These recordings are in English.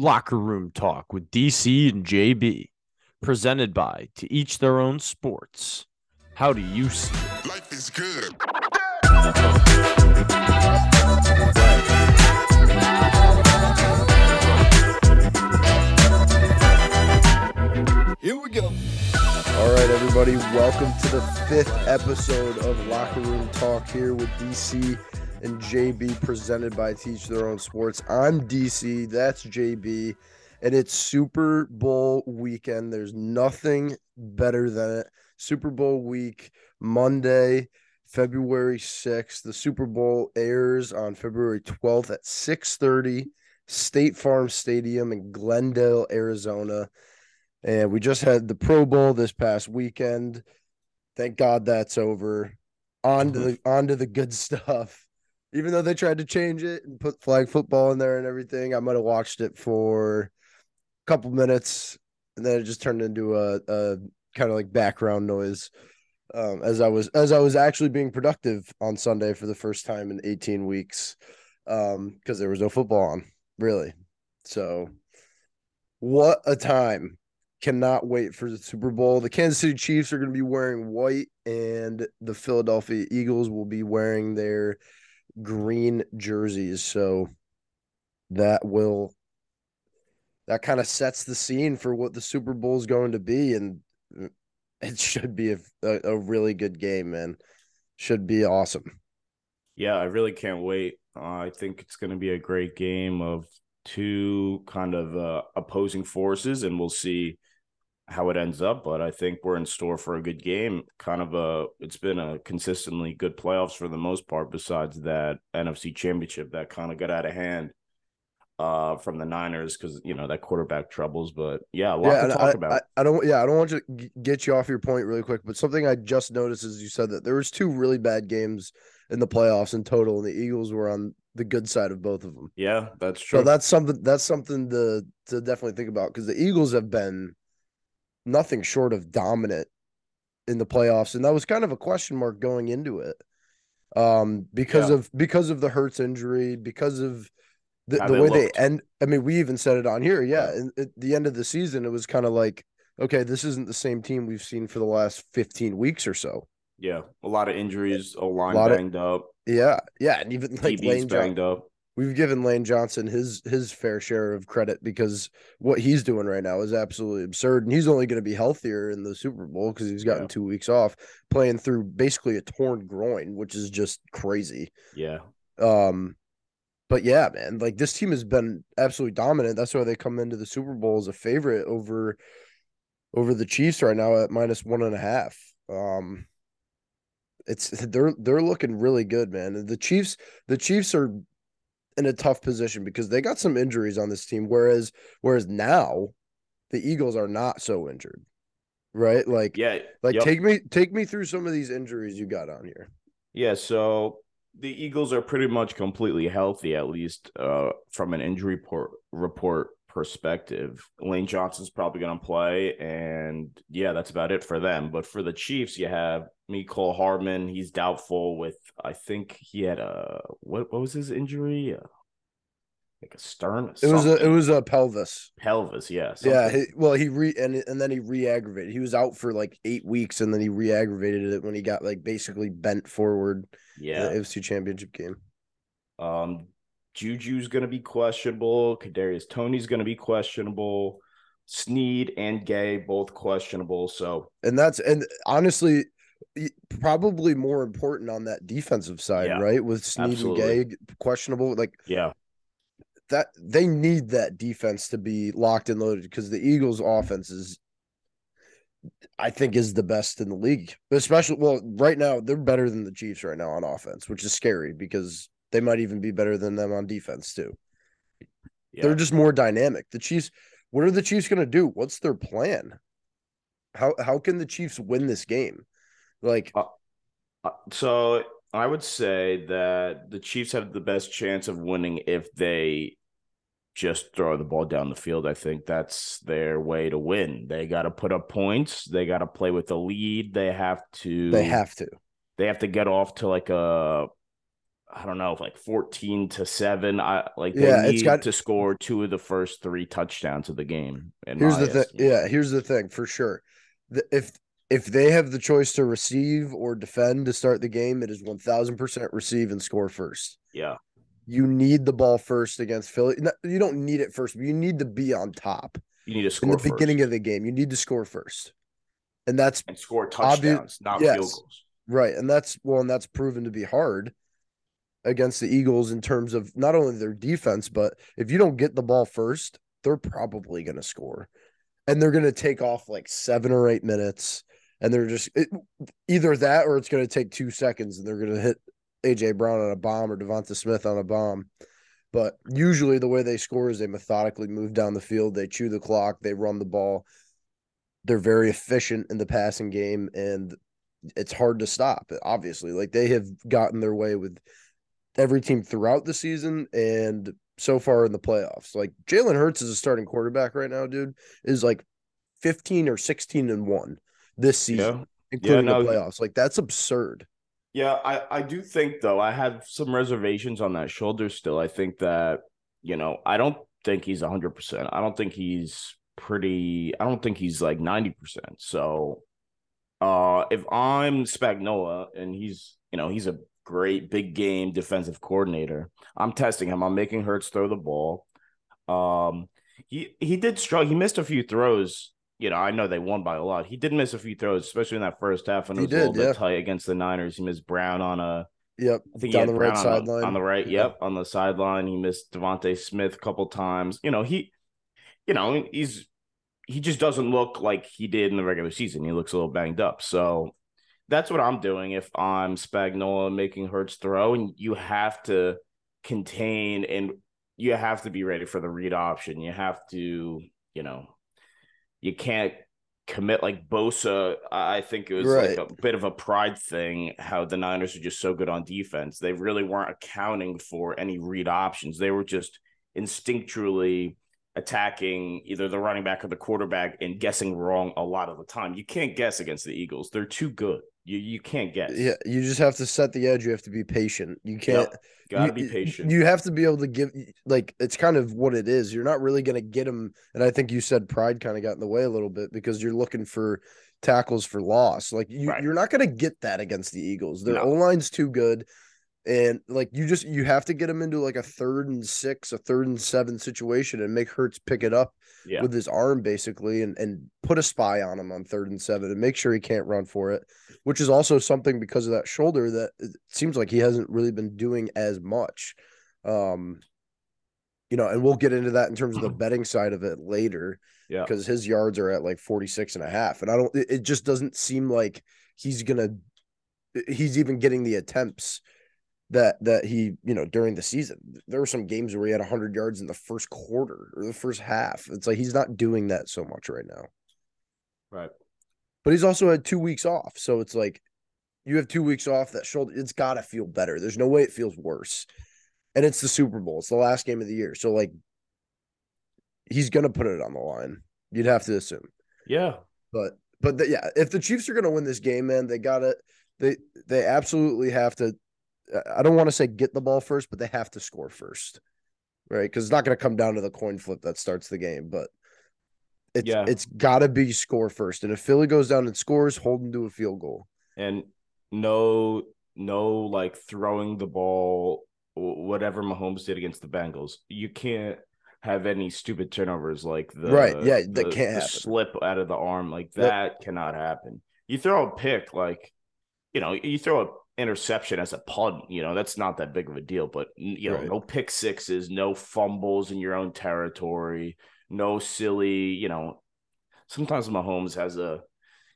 Locker Room Talk with DC and JB, presented by To Each Their Own Sports. How do you see it? Life is good. Here we go. All right, everybody, welcome to the fifth episode of Locker Room Talk here with DC and JB, presented by Teach Their Own Sports. I'm DC, that's JB, and it's Super Bowl weekend. There's nothing better than it. Super Bowl week, Monday, February 6th. The Super Bowl airs on February 12th at 6:30, State Farm Stadium in Glendale, Arizona. And we just had the Pro Bowl this past weekend. Thank God that's over. On to mm-hmm. the on to the good stuff. Even though they tried to change it and put flag football in there and everything, I might have watched it for a couple minutes and then it just turned into a, a kind of like background noise. Um, as I was as I was actually being productive on Sunday for the first time in 18 weeks. Um, because there was no football on, really. So what a time cannot wait for the Super Bowl. The Kansas City Chiefs are going to be wearing white, and the Philadelphia Eagles will be wearing their green jerseys. So that will that kind of sets the scene for what the Super Bowl is going to be, and it should be a, a, really good game, man. Should be awesome. Yeah, I really can't wait. Uh, I think it's going to be a great game of two kind of uh, opposing forces, and we'll see how it ends up. But I think we're in store for a good game. Kind of a, it's been a consistently good playoffs for the most part. Besides that NFC Championship that kind of got out of hand uh, from the Niners because you know that quarterback troubles. But yeah, a lot yeah, to talk I, about. I, I don't. Yeah, I don't want to get you off your point really quick, but something I just noticed is you said that there was two really bad games in the playoffs in total, and the Eagles were on the good side of both of them. yeah, that's true. So that's something. That's something to to definitely think about because the Eagles have been nothing short of dominant in the playoffs, and that was kind of a question mark going into it, um, because Yeah. of because of the Hurts injury, because of the, the way they end. I mean, we even said it on here. Yeah, Yeah. at the end of the season, it was kind of like, okay, this isn't the same team we've seen for the last fifteen weeks or so. yeah, a lot of injuries. O line of- banged up. Yeah, yeah, and even like DBs Lane banged up. We've given Lane Johnson his his fair share of credit because what he's doing right now is absolutely absurd, and he's only going to be healthier in the Super Bowl because he's gotten Yeah. two weeks off, playing through basically a torn groin, which is just crazy. Yeah, Um, but yeah, man, like this team has been absolutely dominant. That's why they come into the Super Bowl as a favorite over over the Chiefs right now at minus one and a half. Um, it's they're they're looking really good, man. The Chiefs, the Chiefs are in a tough position because they got some injuries on this team, whereas whereas now the Eagles are not so injured, right? Like yeah, like yep. take me take me through some of these injuries you got on here. Yeah, so the Eagles are pretty much completely healthy, at least uh, from an injury report, report perspective. Lane Johnson's probably going to play, and yeah, that's about it for them. But for the Chiefs, you have Mecole Hardman. He's doubtful with, I think he had a what? What was his injury? Uh, like a stern. It was a it was a pelvis. pelvis. Yeah. Yeah, he, well, he re and and then he re-aggravated. He was out for like eight weeks, and then he re-aggravated it when he got like basically bent forward. Yeah. in the AFC Championship game. Um, Juju's going to be questionable. Kadarius Toney's going to be questionable. Sneed and Gay both questionable. So And that's and honestly, probably more important on that defensive side, Yeah, right? With Sneed absolutely. and Gay questionable, like yeah, that they need that defense to be locked and loaded because the Eagles' offense is, I think, is the best in the league. Especially, well, right now they're better than the Chiefs right now on offense, which is scary because they might even be better than them on defense too. yeah. They're just more dynamic. The Chiefs, what are the Chiefs going to do? What's their plan? How how can the Chiefs win this game? Like, Uh, so I would say that the Chiefs have the best chance of winning if they just throw the ball down the field. I think that's their way to win. They got to put up points. They got to play with the lead. They have to. they have to. They have to get off to like a I don't know, like 14 to 7. I like they Yeah, need it's got- to score two of the first three touchdowns of the game. in Here's the thing. Yeah, here's the thing for sure. The, if if they have the choice to receive or defend to start the game, it is one thousand percent receive and score first. Yeah. You need the ball first against Philly. No, You don't need it first, but you need to be on top You need to score in the beginning of the game. You need to score first, and that's and score touchdowns, not yes. field goals. right. And that's well, and that's proven to be hard against the Eagles in terms of not only their defense, but if you don't get the ball first, they're probably going to score, and they're going to take off like seven or eight minutes, and they're just it, either that or it's going to take two seconds, and they're going to hit AJ Brown on a bomb or DeVonta Smith on a bomb. But usually, the way they score is they methodically move down the field, they chew the clock, they run the ball. They're very efficient in the passing game, and it's hard to stop. Obviously, like they have gotten their way with every team throughout the season and so far in the playoffs. Like Jalen Hurts is a starting quarterback right now, dude. Is like fifteen or sixteen and one this season, Yeah. including no, the playoffs. Like that's absurd. Yeah, I, I do think though I have some reservations on that shoulder still. I think that you know I don't think he's hundred percent. I don't think he's pretty. I don't think he's like ninety percent. So, uh, if I'm Spagnuolo and he's you know he's a great big game defensive coordinator, I'm testing him. I'm making Hurts throw the ball. Um, he he did struggle. He missed a few throws. You know, I know they won by a lot. He did miss a few throws, especially in that first half, and it was a little did, bit tight against the Niners. He missed Brown on a Yep. I think Down the Brown on, sideline. on the right. Yeah. Yep, on the sideline. He missed DeVonta Smith a couple times. You know, he, you know, he's he just doesn't look like he did in the regular season. He looks a little banged up. So that's what I'm doing if I'm Spagnuolo making Hurts throw, and you have to contain and you have to be ready for the read option. You have to, you know, you can't commit like Bosa. I think it was Right. like a bit of a pride thing how the Niners are just so good on defense. They really weren't accounting for any read options. They were just instinctually attacking either the running back or the quarterback and guessing wrong a lot of the time. You can't guess against the Eagles. They're too good. You you can't guess. Yeah, you just have to set the edge. You have to be patient. You can't. Yep. Gotta you- be patient. You have to be able to give like it's kind of what it is. You're not really going to get them, and I think you said pride kind of got in the way a little bit because you're looking for tackles for loss. Like you, Right. you're not going to get that against the Eagles. Their No. O line's too good, and like you just you have to get him into like a third and six, a third and seven situation, and make Hurts pick it up yeah. with his arm basically, and and put a spy on him on third and seven, and make sure he can't run for it. Which is also something because of that shoulder that it seems like he hasn't really been doing as much. Um, you know, and we'll get into that in terms of the betting side of it later Yeah. because his yards are at like 46 and a half. And I don't, it it just doesn't seem like he's to, he's even getting the attempts that, that he, you know, during the season. There were some games where he had 100 yards in the first quarter or the first half. It's like he's not doing that so much right now. Right. But he's also had two weeks off. So it's like you have two weeks off, that shoulder, it's got to feel better. There's no way it feels worse. And it's the Super Bowl. It's the last game of the year. So, like, he's going to put it on the line. You'd have to assume. Yeah. But, but the, yeah, if the Chiefs are going to win this game, man, they got to, they, they absolutely have to. I don't want to say get the ball first, but they have to score first. Right. Because it's not going to come down to the coin flip that starts the game. But it's, Yeah. it's got to be score first. And if Philly goes down and scores, hold them to a field goal. and no no like throwing the ball whatever Mahomes did against the Bengals. You can't have any stupid turnovers like the Right, yeah, that the, can't the slip out of the arm like Yep. that cannot happen. You throw a pick like you know, you throw a interception as a punt, you know, that's not that big of a deal, but you know, Right. no pick sixes, no fumbles in your own territory, no silly, you know, sometimes Mahomes has a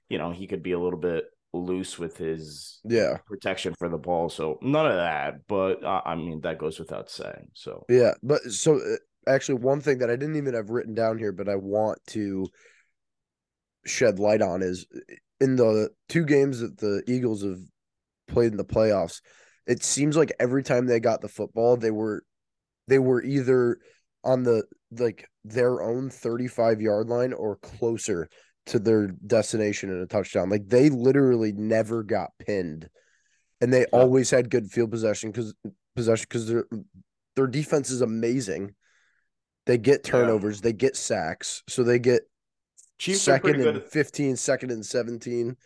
you know, he could be a little bit loose with his Yeah. protection for the ball. So none of that, but uh, I mean that goes without saying. So Yeah, but so uh, actually, one thing that I didn't even have written down here, but I want to shed light on is uh, in the two games that the Eagles have played in the playoffs. It seems like every time they got the football, they were they were either on the like their own 35 yard line or closer to their destination in a touchdown. Like they literally never got pinned and they Yeah. always had good field possession because possession because their their defense is amazing. They get Yeah. turnovers, they get sacks, so they get Chiefs second and good. 15, second and 17.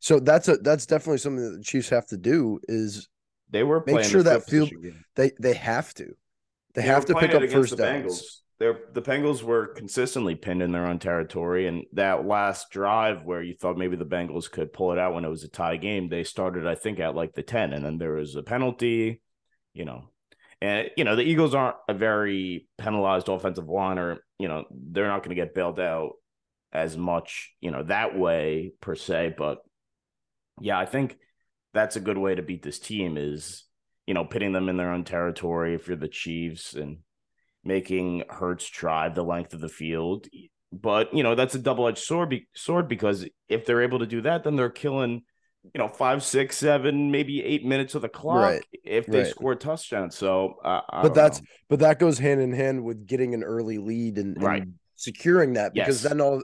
So that's a that's definitely something that the Chiefs have to do is They were Make sure that field field- position game. they they have to. They, They have to pick up first the downs. Bengals. They're, the Bengals were consistently pinned in their own territory, and that last drive where you thought maybe the Bengals could pull it out when it was a tie game, they started, I think, at like the ten, and then there was a penalty, you know, and you know the Eagles aren't a very penalized offensive line, or you know they're not going to get bailed out as much, you know, that way per se, but yeah, I think that's a good way to beat this team is you know pitting them in their own territory if you're the Chiefs and making Hurts drive the length of the field. But you know that's a double edged sword. Be- sword because if they're able to do that, then they're killing you know five, six, seven, maybe eight minutes of the clock Right, if they right. score a touchdown. So, uh, But that's know. but that goes hand in hand with getting an early lead and, and Right. securing that because Yes. then all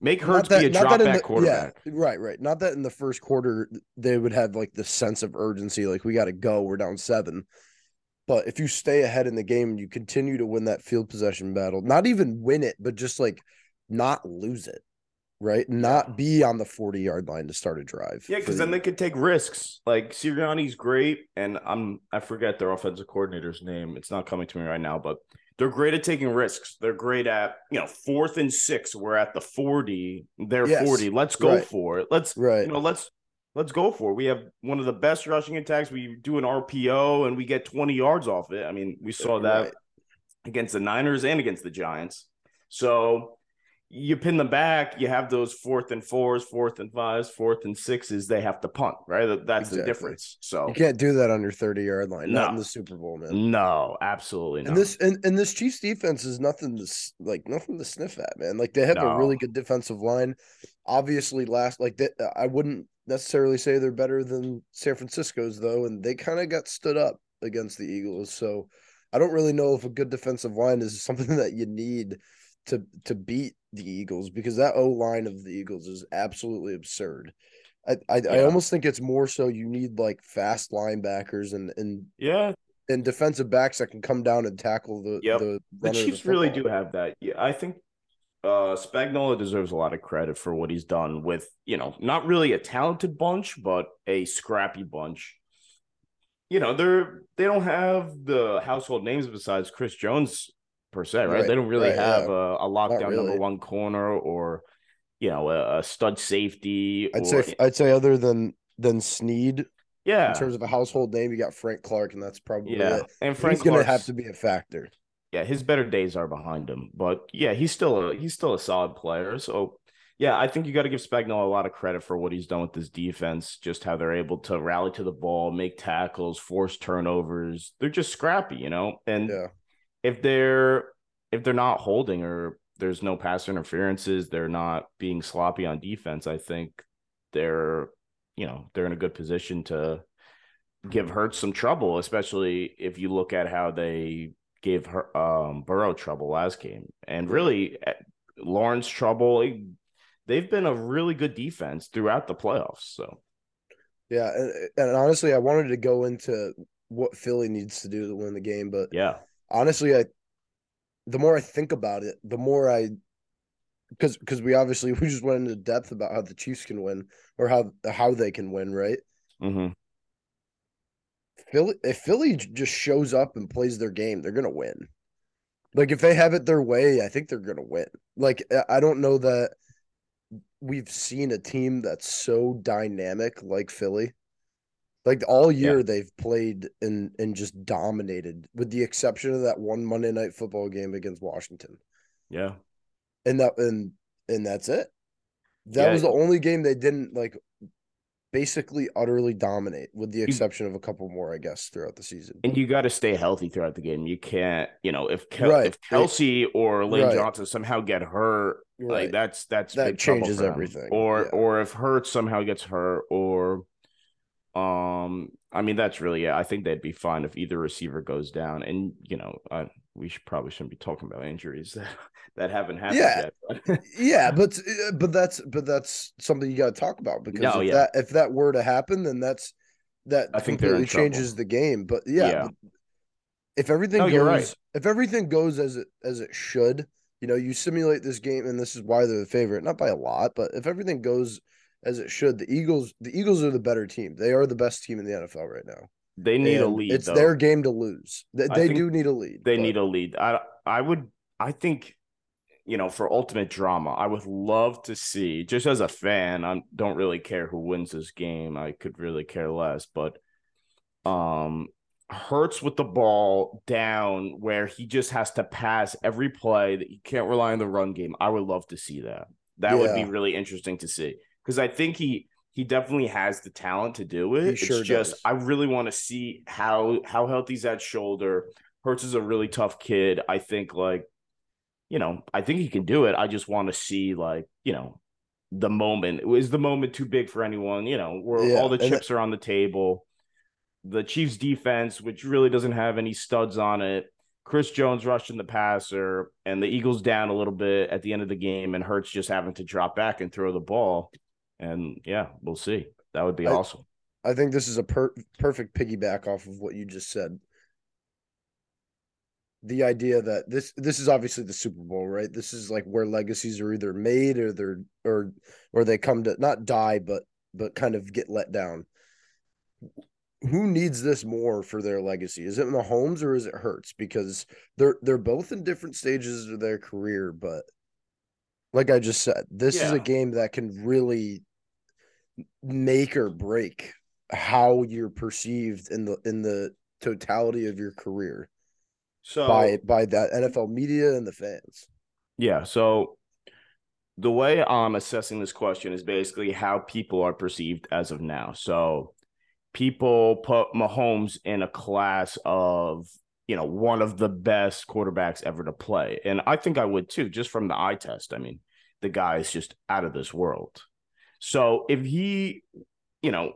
make Hurts that- be a drop back the- quarterback. Yeah, right, right. Not that in the first quarter they would have like the sense of urgency, like we got to go, we're down seven. But if you stay ahead in the game and you continue to win that field possession battle, not even win it, but just like not lose it, right? Not be on the 40 yard line to start a drive. Yeah, because the- then they could take risks. Like Sirianni's great, and I'm I forget their offensive coordinator's name. It's not coming to me right now, but they're great at taking risks. They're great at you know fourth and six. We're at the forty. They're Yes, forty. Let's go right. for it. Let's right. you know let's let's go for it. We have one of the best rushing attacks. We do an RPO and we get twenty yards off it. I mean, we saw that Right. against the Niners and against the Giants. So you pin them back, you have those fourth and fours, fourth and fives, fourth and sixes. They have to punt, right? That- That's the difference. So You can't do that on your 30 yard line, not in the Super Bowl, man. no, absolutely not. And this and, and this Chiefs defense is nothing to like nothing to sniff at, man. Like they have a really good defensive line. Obviously, last like that, I wouldn't necessarily say they're better than San Francisco's though, and they kind of got stood up against the Eagles. So I don't really know if a good defensive line is something that you need to to beat the Eagles because that O line of the Eagles is absolutely absurd. I I, I almost think it's more so you need like fast linebackers and and yeah, and defensive backs that can come down and tackle the Yep. the, the Chiefs really do have that. Yeah, I think uh Spagnuolo deserves a lot of credit for what he's done with, you know, not really a talented bunch, but a scrappy bunch. You know, they're they don't have the household names besides Chris Jones per se, right? Right, They don't really right, have yeah. a, a lockdown number one corner or you know a, a stud safety. I'd or, say I'd say other than than Sneed yeah, in terms of a household name, you got Frank Clark, and that's probably yeah, it. and Frank gonna have to be a factor. yeah, his better days are behind him. But yeah, he's still a he's still a solid player. So yeah, I think you got to give Spagnuolo a lot of credit for what he's done with this defense, just how they're able to rally to the ball, make tackles, force turnovers. They're just scrappy, you know. And Yeah, if they're if they're not holding or there's no pass interferences, they're not being sloppy on defense, I think they're you know, they're in a good position to give Hurts some trouble, especially if you look at how they gave her um Burrow trouble last game. And really eh, Lawrence trouble. eh, They've been a really good defense throughout the playoffs. So yeah, and, and honestly, I wanted to go into what Philly needs to do to win the game, but yeah. Honestly, I the more I think about it, the more I because because we obviously we just went into depth about how the Chiefs can win or how how they can win, right? hmm Philly if Philly just shows up and plays their game, they're gonna win. Like if they have it their way, I think they're gonna win. Like I don't know that we've seen a team that's so dynamic like Philly. Like all year they've played and and just dominated, with the exception of that one Monday night football game against Washington. Yeah. And that and and that's it. That Yeah. was the only game they didn't like basically utterly dominate, with the exception of a couple more, I guess, throughout the season. And you got to stay healthy throughout the game. You can't, you know, if Kel- Right. if Kelce or Lane Right. Johnson somehow get hurt, like that's that's That big trouble changes everything, Or yeah. or if hurt somehow gets hurt, or um, I mean that's really. I think they'd be fine if either receiver goes down. And you know, we should probably shouldn't be talking about injuries that that haven't happened Yeah. yet. but- yeah, but but that's but that's something you got to talk about because No, if yeah. that if that were to happen, then that's that I think completely changes the game. But yeah, Yeah. but if everything No, goes right. if everything goes as it as it should, you know, you simulate this game, and this is why they're the favorite, not by a lot, but if everything goes as it should, the Eagles the Eagles are the better team. They are the best team in the NFL right now. They need a lead. It's though. their game to lose. They, they do need a lead. They but- need a lead. I I would I think you know for ultimate drama, I would love to see just as a fan. I don't really care who wins this game. I could really care less, but um Hurts with the ball down where he just has to pass every play that you can't rely on the run game. I would love to see that. That would be really interesting to see because I think he he definitely has the talent to do it. He it's sure just does. I really want to see how how healthy's that shoulder. Hurts is a really tough kid. I think like you know, I think he can do it. I just want to see like, you know, the moment. Is the moment too big for anyone? You know, where Yeah, all the and that- chips are on the table. The Chiefs defense, which really doesn't have any studs on it. Chris Jones rushing the passer, and the Eagles down a little bit at the end of the game, and Hurts just having to drop back and throw the ball. And yeah, we'll see. That would be I- awesome. I think this is a per- perfect piggyback off of what you just said. The idea that this this is obviously the Super Bowl, right? This is like where legacies are either made or they're or or they come to not die, but but kind of get let down. Who needs this more for their legacy? Is it Mahomes or is it Hurts? Because they're they're both in different stages of their career, but like I just said, this is a game that can really make or break how you're perceived in the in the totality of your career So by by that NFL media and the fans. Yeah. So the way I'm assessing this question is basically how people are perceived as of now. So people put Mahomes in a class of, you know, one of the best quarterbacks ever to play. And I think I would too, just from the eye test. I mean, the guy is just out of this world. So if he, you know,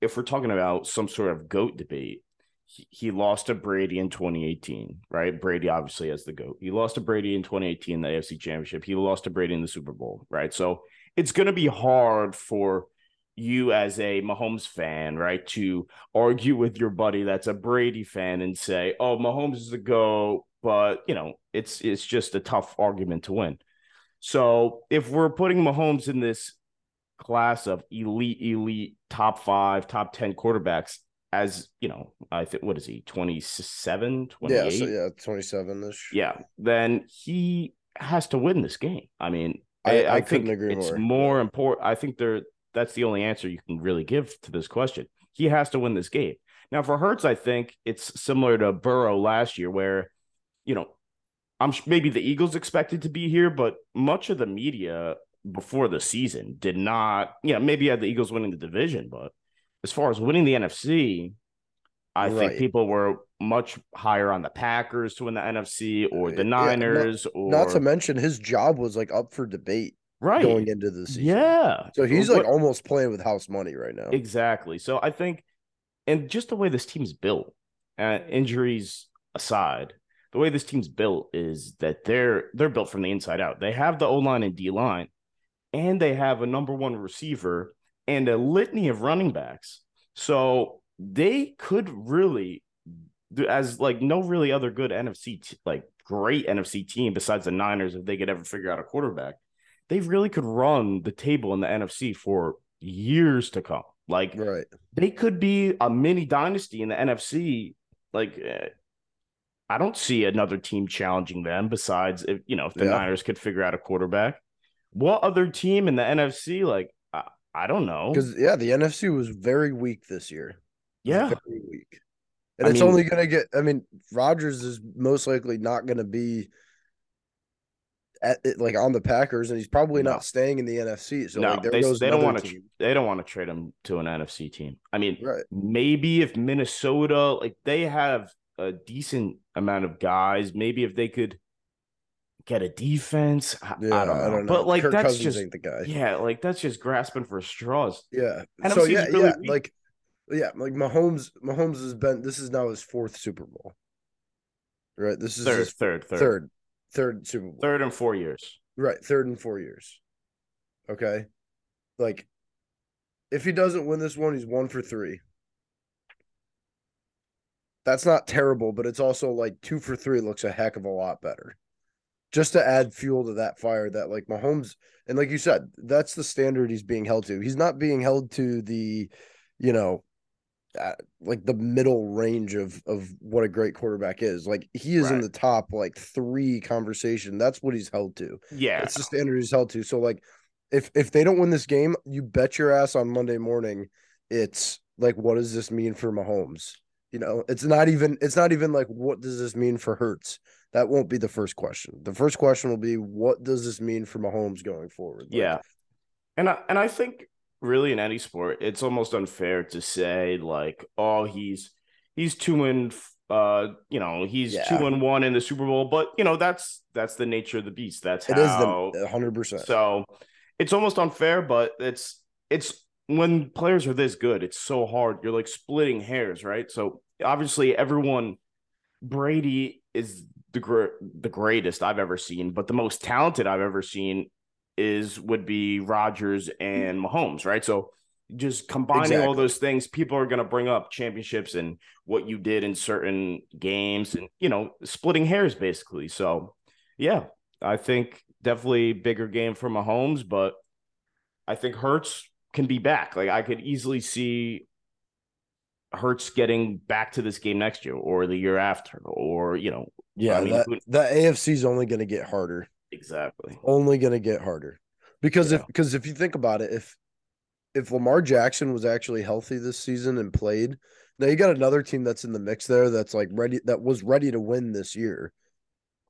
if we're talking about some sort of GOAT debate, he, lost to Brady in 2018, right? Brady obviously has the GOAT. He lost to Brady in 2018, in the AFC Championship. He lost to Brady in the Super Bowl, right? So it's going to be hard for you as a Mahomes fan, right, to argue with your buddy that's a Brady fan and say, "Oh, Mahomes is the GOAT," but you know, it's it's just a tough argument to win. So if we're putting Mahomes in this class of elite, elite, top five, top 10 quarterbacks, as you know, I think what is he, 27, 28? Yeah, so yeah, 27 ish. Yeah, then he has to win this game. I mean, I- I, I think couldn't agree it's more. more important. I think there that's the only answer you can really give to this question. He has to win this game. Now for Hurts, I think it's similar to Burrow last year, where you know, I'm maybe the Eagles expected to be here, but much of the media before the season did not. Yeah, maybe you had the Eagles winning the division, but as far as winning the NFC, I Right. think people were much higher on the Packers to win the NFC or the Yeah, not- Niners or Not to mention his job was like up for debate right. going into the season. yeah. So he's like almost playing with house money right now. Exactly. So I think, and just the way this team's built, uh, injuries aside, the way this team's built is that they're they're built from the inside out. They have the O line and D line, and they have a number one receiver and a litany of running backs. So they could really, do- as like no really other good NFC t- like great NFC team besides the Niners, if they could ever figure out a quarterback, they really could run the table in the NFC for years to come. Like Right. they could be a mini dynasty in the NFC. Like, eh, I don't see another team challenging them besides if you know if the Yeah. Niners could figure out a quarterback. What other team in the NFC? Like, I, I don't know. Because yeah, the NFC was very weak this year. Yeah, Very weak. And I it's mean- only gonna get I mean, Rodgers is most likely not gonna be at like on the Packers, and he's probably No. not staying in the NFC. So no, like they, they don't want to. They don't want to trade him to an NFC team. I mean, Right. maybe if Minnesota, like they have a decent amount of guys, maybe if they could get a defense, I, Yeah, I don't know. But like Kirk that's Cousins just ain't the guy. yeah, like that's just grasping for straws. Yeah. NFC so yeah, really yeah, weak. like yeah, like Mahomes Mahomes has been this is now his fourth Super Bowl. Right? This is Third, his third, third, third third Super Bowl. third and four years. Right, third in 4 years. Okay? Like if he doesn't win this one, he's 1 for 3. that's not terrible, but it's also like two for three looks a heck of a lot better. Just to add fuel to that fire that like Mahomes and like you said, that's the standard he's being held to. He's not being held to the, you know, uh, like the middle range of of what a great quarterback is. Like he is in the top like three conversation. That's what he's held to. Yeah. It's the standard he's held to. So like if if they don't win this game, you bet your ass on Monday morning, it's like what does this mean for Mahomes? You know, it's not even it's not even like what does this mean for Hurts? That won't be the first question. The first question will be what does this mean for Mahomes going forward? Like, Yeah. And I and I think really in any sport, it's almost unfair to say like, oh, he's he's two and uh, you know, he's Yeah. two and one in the Super Bowl, but you know, that's that's the nature of the beast. That's it is how the hundred percent. so it's almost unfair, but it's it's when players are this good, it's so hard. You're like splitting hairs, right? So obviously everyone Brady is the gr- the greatest I've ever seen, but the most talented I've ever seen is would be Rodgers and Mahomes, right? So just combining all those things, people are going to bring up championships and what you did in certain games and you know, splitting hairs basically. So, yeah, I think definitely bigger game for Mahomes, but I think Hurts can be back. Like I could easily see Hurts getting back to this game next year or the year after, or you know, Yeah, I mean, that, who- the AFC is only going to get harder. exactly. Only going to get harder because if because if you think about it, if if Lamar Jackson was actually healthy this season and played, now you got another team that's in the mix there that's like ready that was ready to win this year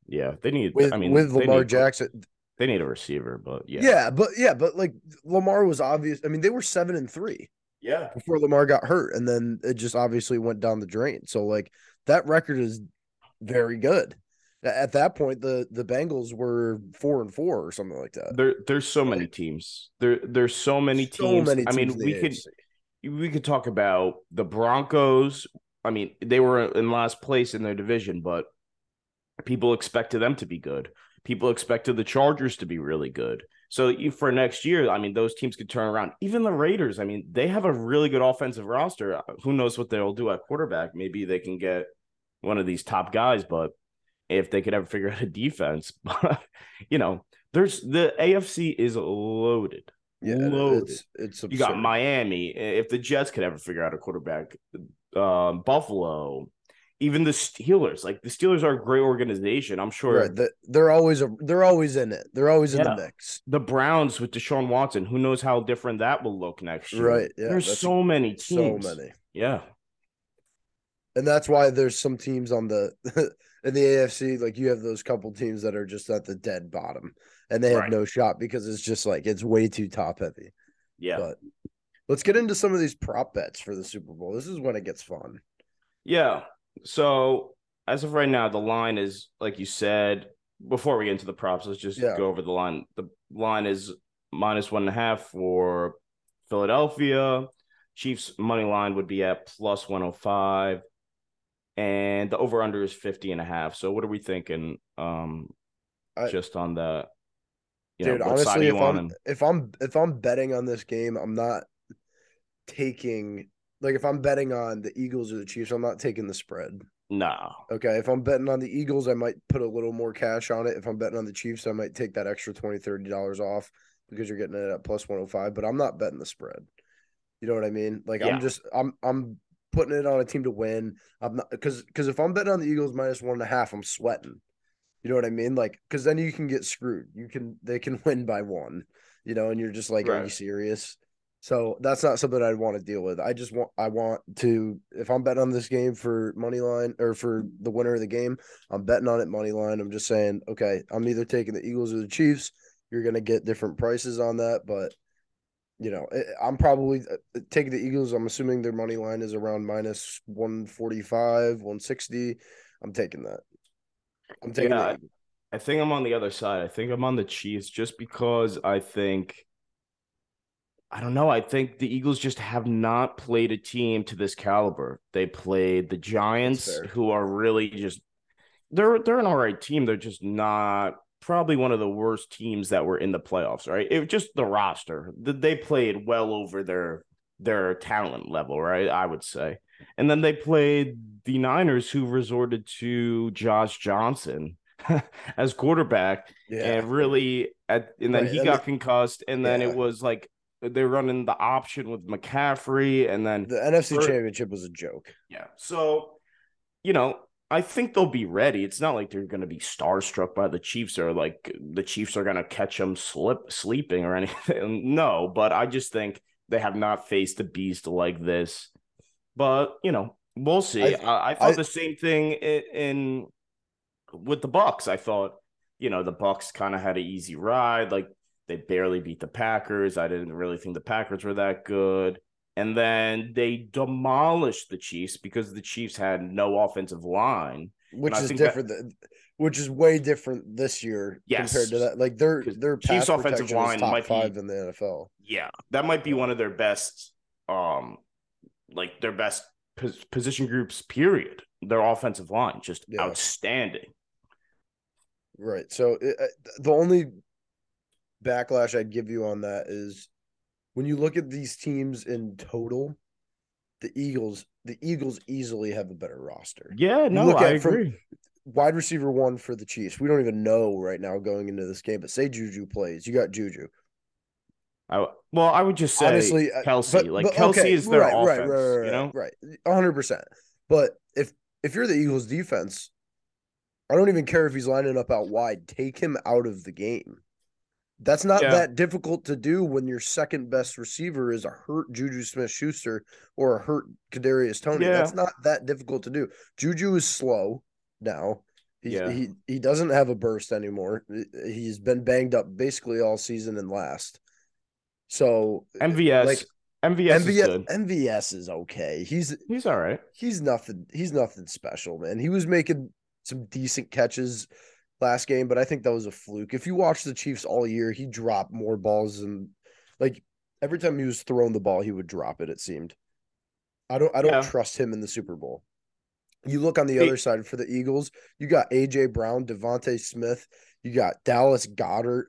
Yeah, they need. with I mean, with Lamar need- Jackson. They need a receiver, but yeah, Yeah. but yeah, but like Lamar was obvious. I mean, they were seven and three yeah, before Lamar got hurt, and then it just obviously went down the drain. So like that record is very good. At that point, the the Bengals were four and four or something like that. There, there's so many teams. There, there's so many So teams. I mean, teams we could AFC. we could talk about the Broncos. I mean, they were in last place in their division, but people expected them to be good. People expected the Chargers to be really good. So you- for next year, I mean, those teams could turn around. Even the Raiders, I mean, they have a really good offensive roster. Who knows what they'll do at quarterback? Maybe they can get one of these top guys, but if they could ever figure out a defense, but you know, there's the AFC is loaded. Yeah, loaded. it's it's You got. Miami. If the Jets could ever figure out a quarterback, um, Buffalo, even the Steelers. Like the Steelers are a great organization. I'm sure right. the- They're always a, they're always in it. They're always in Yeah. the mix. the Browns with Deshaun Watson. Who knows how different that will look next year? Right, yeah, There's so many teams. So many. Yeah. And that's why there's some teams on the in the AFC, like you have those couple teams that are just at the dead bottom and they have Right. no shot because it's just like it's way too top heavy. Yeah. But let's get into some of these prop bets for the Super Bowl. This is when it gets fun. Yeah. So as of right now, the line is like you said. Before we get into the props, let's just Yeah. go over the line. The line is minus one and a half for Philadelphia. Chiefs money line would be at plus one hundred five, and the over under is 50 and a half. So what are we thinking? Um, I- just on the, you Dude, know, what side are honestly, if? I'm And, if I'm if I'm betting on this game, I'm not taking like if I'm betting on the Eagles or the Chiefs, I'm not taking the spread. no, Okay. If I'm betting on the Eagles, I might put a little more cash on it. If I'm betting on the Chiefs, I might take that extra 20 $30 off because you're getting it at plus 105, but I'm not betting the spread. You know what I mean? Like Yeah. I'm just I'm I'm putting it on a team to win. I'm not because because if I'm betting on the Eagles minus one and a half, I'm sweating. You know what I mean? Like because then you can get screwed. You can they can win by one. You know, and you're just like, are you serious? So that's not something I'd want to deal with. I just want I want to if I'm betting on this game for money line or for the winner of the game, I'm betting on it money line. I'm just saying, okay, I'm either taking the Eagles or the Chiefs. You're gonna get different prices on that, but you know, I- I'm probably uh, taking the Eagles. I'm assuming their money line is around minus 145, 160. I'm taking that. I'm taking Yeah, I think I'm on the other side. I think I'm on the Chiefs just because I think I don't know. I think the Eagles just have not played a team to this caliber. They played the Giants, who are really just they're they're an all right team. They're just not probably one of the worst teams that were in the playoffs, right? It was just the roster. Th- They played well over their their talent level, right? I would say. And then they played the Niners, who resorted to Josh Johnson as quarterback, and really, at, and then Right, he got concussed, and then Yeah. it was like they're running the option with McCaffrey, and then The NFC For- Championship was a joke. yeah. So, you know, I think they'll be ready. It's not like they're going to be starstruck by the Chiefs or like the Chiefs are going to catch them slip sleeping or anything. No, but I just think they have not faced a beast like this. But you know, we'll see. I- I, I, thought I- the same thing in, in with the Bucs. I thought, you know, the Bucs kind of had an easy ride. Like they barely beat the Packers. I didn't really think the Packers were that good. And then they demolished the Chiefs because the Chiefs had no offensive line. which is that- different. than which is way different this year Yes. compared to that. Like their their Chiefs' offensive line top might be- five in the NFL. Yeah, that might be one of their best, um, like their best position groups. Period. Their offensive line just Yeah. outstanding. Right. So it, the only backlash I'd give you on that is when you look at these teams in total, the Eagles, the Eagles easily have a better roster. Yeah, no, I agree. Wide receiver one for the Chiefs. We don't even know right now going into this game, but say Juju plays, you got Juju. I, well, I would just say Honestly, uh, Kelce. but- like but Kelce okay, is their right, right, offense. right, right, you know, right, hundred percent. But if if you're the Eagles defense, I don't even care if he's lining up out wide. Take him out of the game. That's not Yeah. that difficult to do when your second best receiver is a hurt Juju Smith Schuster or a hurt Kadarius Toney. Yeah. That's not that difficult to do. Juju is slow now. He's, Yeah. He he doesn't have a burst anymore. He's been banged up basically all season and last. So uh, MVS. like, MVS, is MVS, good. MVS is okay. He's He's all right. he's nothing. He's nothing special, man. He was making some decent catches last game, but I think that was a fluke. If you watch the Chiefs all year, he dropped more balls than like every time he was throwing the ball, he would drop it. It seemed. I don't. I don't Yeah. trust him in the Super Bowl. You look on the other side for the Eagles. You got AJ Brown, DeVonta Smith. You got Dallas Goedert.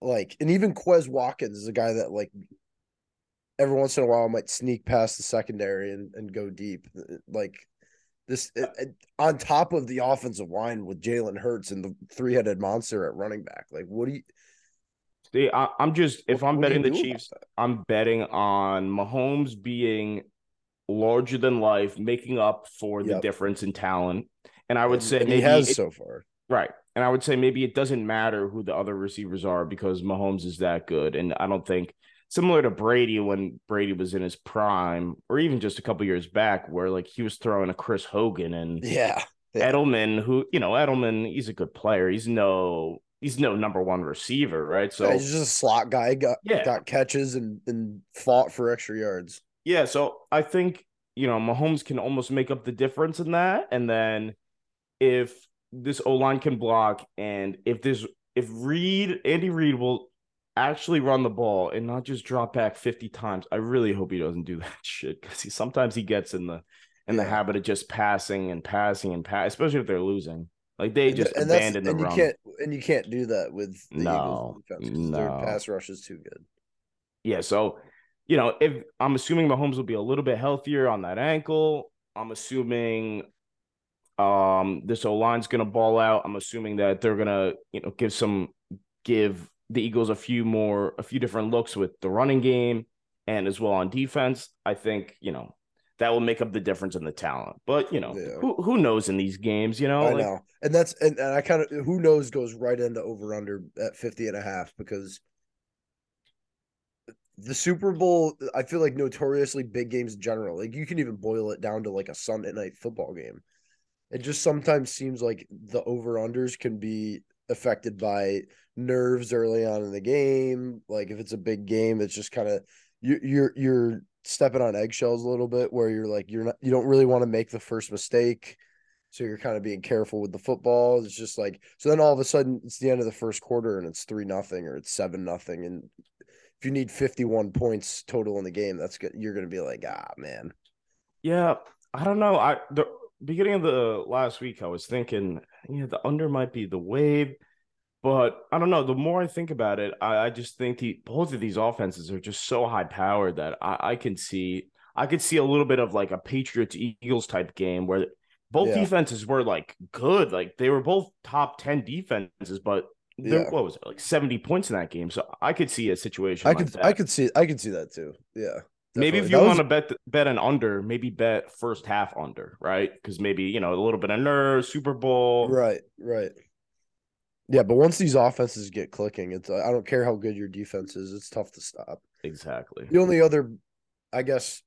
Like, and even Quez Watkins is a guy that like every once in a while might sneak past the secondary and, and go deep. Like this it, it- on top of the offensive line with Jalen Hurts and the three headed monster at running back. Like, what do you? See, I, I'm just if what- I'm what betting the Chiefs. I'm betting on Mahomes being larger than life, making up for the Yep. difference in talent. And I would And- say and maybe he has it- so far. right. And I would say maybe it doesn't matter who the other receivers are because Mahomes is that good. And I don't think similar to Brady when Brady was in his prime, or even just a couple years back, where like he was throwing a Chris Hogan and Yeah. Yeah. Edelman, who you know, Edelman, he's a good player. He's no he's no number one receiver, right? So he's just a slot guy. Got Yeah. got catches and and fought for extra yards. Yeah, so I think you know Mahomes can almost make up the difference in that, and then if this O line can block, and if this if Reid Andy Reid will actually run the ball and not just drop back fifty times, I really hope he doesn't do that shit because he sometimes he gets in the in the habit of just passing and passing and pass, especially if they're losing. Like they just and abandon the and you can't and you can't do that with the No, Eagles 'cause their no. pass rush is too good. Yeah, so you know, if I'm assuming Mahomes will be a little bit healthier on that ankle, I'm assuming um this O line's gonna ball out. I'm assuming that they're gonna, you know, give some give the Eagles a few more a few different looks with the running game and as well on defense. I think, you know, that will make up the difference in the talent. But you know, Yeah. who who knows in these games, you know? I like, know. And that's and, and I kind of who knows goes right into over under at 50 and a half because the Super Bowl, I feel like notoriously big games in general. Like you can even boil it down to like a Sunday night football game. It just sometimes seems like the over unders can be affected by nerves early on in the game. Like if it's a big game, it's just kind of you you're you're stepping on eggshells a little bit where you're like you're not you don't really want to make the first mistake. So you're kind of being careful with the football. It's just like so then all of a sudden it's the end of the first quarter and it's three nothing or it's seven nothing. And if you need 51 points total in the game, that's good. You're gonna be like, ah man. Yeah, I don't know. I the beginning of the last week, I was thinking, yeah, the under might be the wave, but I don't know. The more I think about it, I, I just think the both of these offenses are just so high powered that I, I can see. I could see a little bit of like a Patriots Eagles type game where both Yeah. defenses were like good. Like they were both top 10 defenses, but there, Yeah. what was it, like 70 points in that game? So I could see a situation I like could that. I could see I could see that too. Yeah. maybe if you That want to bet bet an under, maybe bet first half under, right? Because maybe you know a little bit of nerves, Super Bowl, Right, right. Yeah, but once these offenses get clicking, it's I don't care how good your defense is, it's tough to stop. exactly. The only other, I guess,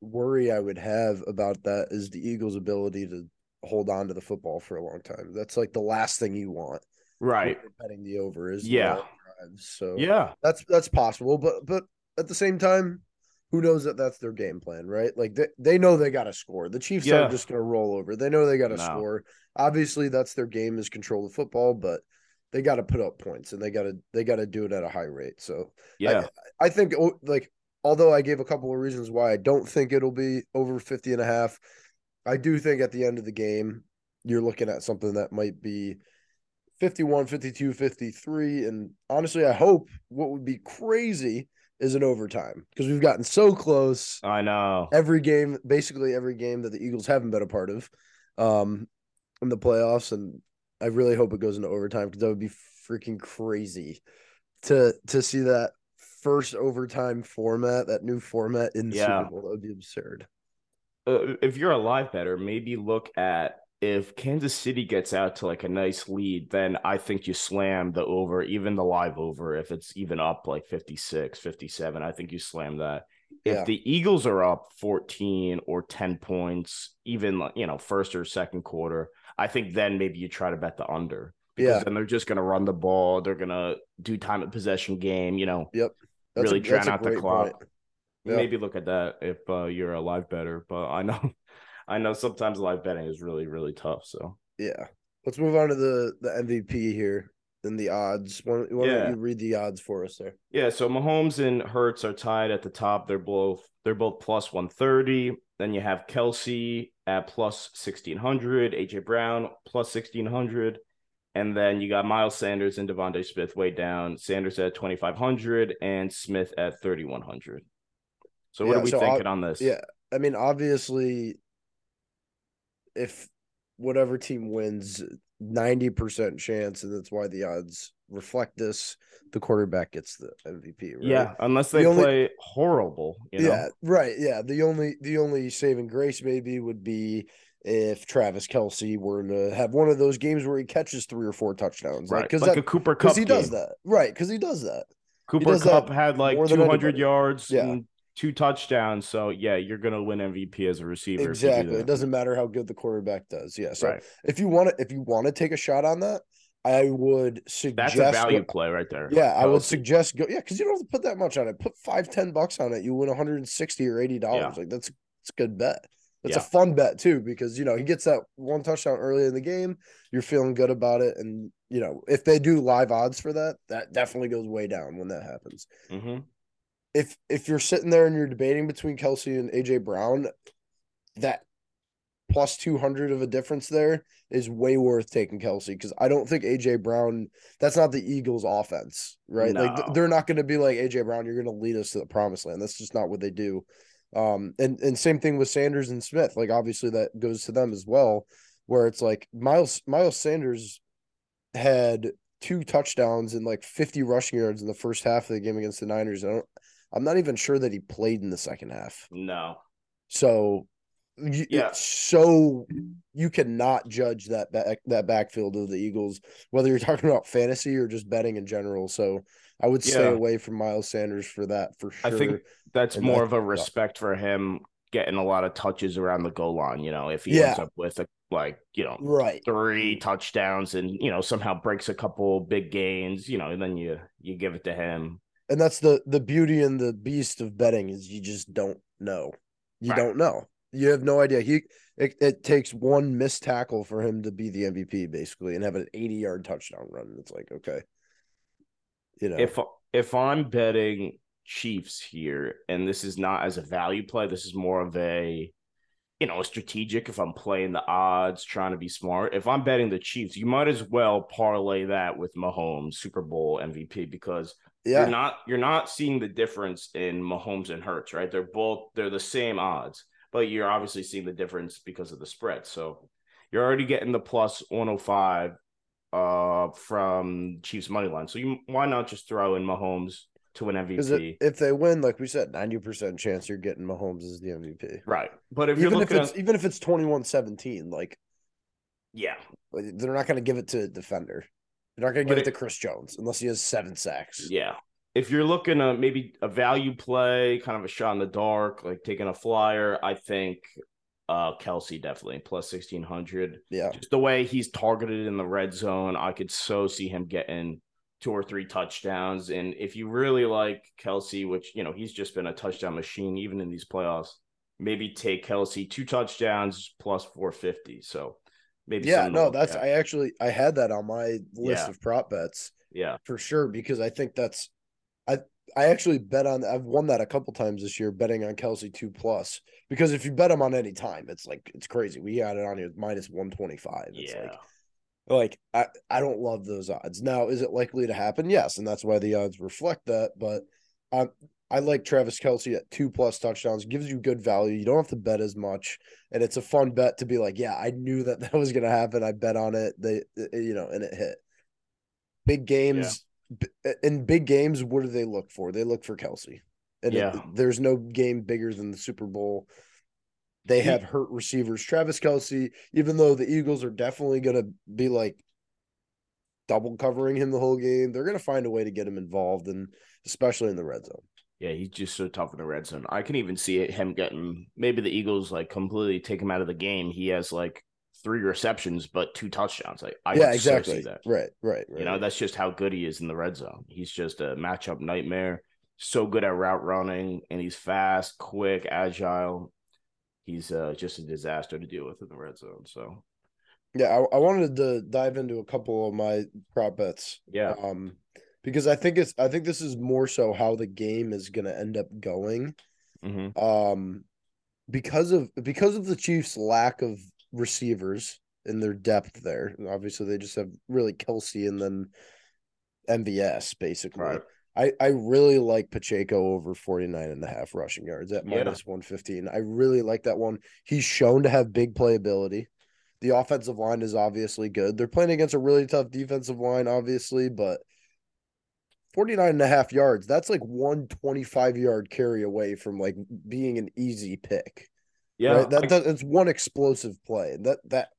worry I would have about that is the Eagles' ability to hold on to the football for a long time. That's like the last thing you want. Right? Betting the over is Yeah. drives. So Yeah, that's that's possible, but but at the same time, who knows that that's their game plan, right? Like they, they know they got to score. The Chiefs Yeah. aren't just going to roll over. They know they got to No. score. Obviously, that's their game is control the football, but they got to put up points and they got to they got to do it at a high rate. So yeah, I think oh, like although I gave a couple of reasons why I don't think it'll be over 50 and a half, I do think at the end of the game you're looking at something that might be 51, 52, 53 and honestly I hope what would be crazy is an overtime because we've gotten so close I know. every game basically every game that the Eagles haven't been a part of um in the playoffs and I really hope it goes into overtime because that would be freaking crazy to to see that first overtime format, that new format in the Yeah. Super Bowl. That would be absurd. Uh, if you're a live better, maybe look at if Kansas City gets out to like a nice lead, then I think you slam the over, even the live over. If it's even up like 56, 57, I think you slam that. Yeah. If the Eagles are up 14 or 10 points, even like, you know, first or second quarter, I think then maybe you try to bet the under. Because Yeah. then they're just gonna run the ball, they're gonna do time of possession game, you know, That's really a, drown out the clock. Yeah. maybe look at that if uh, you're a live better. But I know, I know sometimes live betting is really really tough. So Yeah. Let's move on to the the MVP here and the odds. Why, don't- why Yeah. don't you read the odds for us there? yeah, so Mahomes and Hurts are tied at the top. They're both they're both plus one thirty. Then you have Kelce at plus sixteen hundred, AJ Brown plus sixteen hundred. And then you got Miles Sanders and DeVonta Smith way down. Sanders at 2,500 and Smith at 3,100. So what Yeah, are we so thinking I'll- on this? Yeah. I mean, obviously, if whatever team wins, 90% chance, and that's why the odds reflect this, the quarterback gets the MVP, right? Yeah, unless they The only- play horrible. You know? Yeah, right. Yeah. The only the only saving grace maybe would be if Travis Kelce were to have one of those games where he catches three or four touchdowns. right. Like, because like a Cooper Kupp. because he does game. that. Right. Because he does that. Cooper does Kupp had like 200 yards Yeah. and two touchdowns. So yeah, you're gonna win MVP as a receiver. do Exactly. It doesn't matter how good the quarterback does. Yeah. So right. if you want to if you want to take a shot on that, I would suggest That's a value go- play right there. yeah, I would suggest go yeah, because you don't have to put that much on it. Put five, ten bucks on it, you win 160 or 80 dollars. Yeah. Like that's it's a good bet. It's Yeah. a fun bet too, because you know, he gets that one touchdown early in the game, you're feeling good about it. And you know, if they do live odds for that, that definitely goes way down when that happens. Mhm. If if you're sitting there and you're debating between Kelce and AJ Brown, that plus 200 of a difference there is way worth taking Kelce because I don't think AJ Brown, that's not the Eagles offense, right? Like they're not going to be like AJ Brown, you're going to lead us to the promised land. That's just not what they do. Um, and, and same thing with Sanders and Smith. Like obviously that goes to them as well, where it's like Miles, Miles Sanders had two touchdowns and like 50 rushing yards in the first half of the game against the Niners. I don't, I'm not even sure that he played in the second half. No. So you, Yeah. so you cannot judge that back that backfield of the Eagles, whether you're talking about fantasy or just betting in general. So I would stay Yeah. away from Miles Sanders for that for sure. I think that's And more I- of a respect for him getting a lot of touches around the goal line. You know, if he Yeah. ends up with a like, you know, right. three touchdowns and you know somehow breaks a couple big gains, you know, and then you you give it to him. And that's the the beauty and the beast of betting is you just don't know. You Right. don't know. You have no idea. He it, it takes one missed tackle for him to be the MVP basically and have an 80 yard touchdown run. It's like, okay. You know, If if I'm betting Chiefs here, and this is not as a value play, this is more of a you know, strategic if I'm playing the odds, trying to be smart. If I'm betting the Chiefs, you might as well parlay that with Mahomes Super Bowl MVP because Yeah. You're not you're not seeing the difference in Mahomes and Hurts, right? They're both they're the same odds, but you're obviously seeing the difference because of the spread. So you're already getting the plus 105 uh from Chiefs money line. So you why not just throw in Mahomes to an MVP? if they win, like we said, 90% chance you're getting Mahomes as the MVP. right. But if you're Even if it's at even if it's 21-17, like yeah, they're not going to give it to a defender. They're not going to give it, it- to Chris Jones unless he has seven sacks. Yeah. If you're looking at maybe a value play, kind of a shot in the dark, like taking a flyer, I think uh Kelce definitely plus sixteen hundred. Yeah. Just the way he's targeted in the red zone, I could so see him getting two or three touchdowns. And if you really like Kelce, which you know he's just been a touchdown machine even in these playoffs, maybe take Kelce two touchdowns plus four fifty. So maybe Yeah, no, that's at. I actually I had that on my list Yeah. of prop bets yeah. for sure because I think that's I I actually bet on I've won that a couple times this year betting on Kelce two plus because if you bet him on any time it's like it's crazy we had it on here minus one twenty five it's Yeah. like like I I don't love those odds now is it likely to happen yes and that's why the odds reflect that but um I like Travis Kelce at two plus touchdowns gives you good value you don't have to bet as much and it's a fun bet to be like yeah I knew that that was gonna happen I bet on it they uh, uh, you know and it hit big games b- uh, in big games, what do they look for? They look for Kelce. And it- there's no game bigger than the Super Bowl. They have hurt receivers. Travis Kelce, even though the Eagles are definitely going to be like double covering him the whole game, they're going to find a way to get him involved, and especially in the red zone. Yeah, he's just so tough in the red zone. I can even see it, him getting maybe the Eagles like completely take him out of the game. He has like three receptions, but two touchdowns. Like I yeah, so exactly. see that. Right, right, right. You know, that's just how good he is in the red zone. He's just a matchup nightmare. So good at route running, and he's fast, quick, agile. He's uh, just a disaster to deal with in the red zone. So yeah, I, I wanted to dive into a couple of my prop bets. yeah, um because i think it's i think this is more so how the game is going to end up going hmm um because of because of the chiefs lack of receivers in their depth there obviously they just have really kelce and then mvs basically Right. I, I really like Pacheco over 49 and a half rushing yards at Yeah. minus 115. I really like that one. He's shown to have big playability. The offensive line is obviously good. They're playing against a really tough defensive line, obviously, but 49 and a half yards, that's like one 25 yard carry away from like being an easy pick. yeah. right? That, I- that it's one explosive play. That that